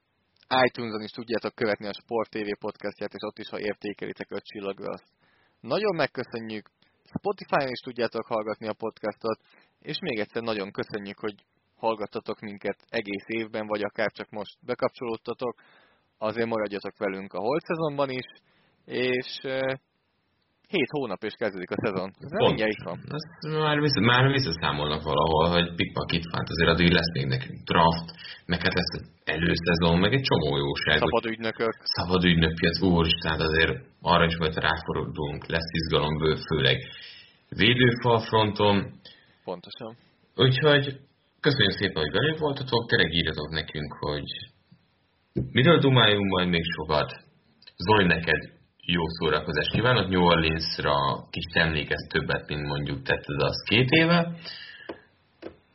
iTunes-on is tudjátok követni a Sport TV podcastját, és ott is, ha értékelitek öt csillagra, azt nagyon megköszönjük. Spotify-on is tudjátok hallgatni a podcastot, és még egyszer nagyon köszönjük, hogy hallgattatok minket egész évben, vagy akár csak most bekapcsolódtatok. Azért maradjatok velünk a holt szezonban is, és Hét hónap és kezdődik a szezon. Ez Pont. itt van. Ezt már, vissza, már visszaszámolnak valahol, hogy pikpak itt van, azért addig lesz még nekünk draft, meg hát lesz előszezon, meg egy csomó jóság. Szabad ügynökök. Szabad ügynökpiac, úristen, hát azért arra is majd ráfordulunk, lesz izgalomből, főleg védőfal fronton. Pontosan. Úgyhogy köszönjük szépen, hogy velünk voltatok, tényleg írjatok nekünk, hogy miről dumáljunk majd még sokat. Zoli, neked jó szórakozást kívánok. New Orleans-ra kis emlékez többet, mint mondjuk tetted az két éve.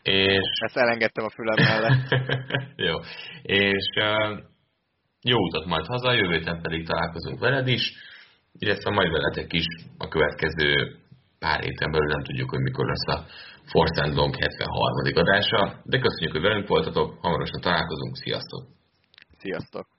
És... Ezt elengedtem a fülem mellett. jó. És uh, jó utat majd haza, jövő héten pedig találkozunk veled is, illetve majd veletek is a következő pár héten belül, nem tudjuk, hogy mikor lesz a Force and Long 73. adása, de köszönjük, hogy velünk voltatok, hamarosan találkozunk, sziasztok! Sziasztok!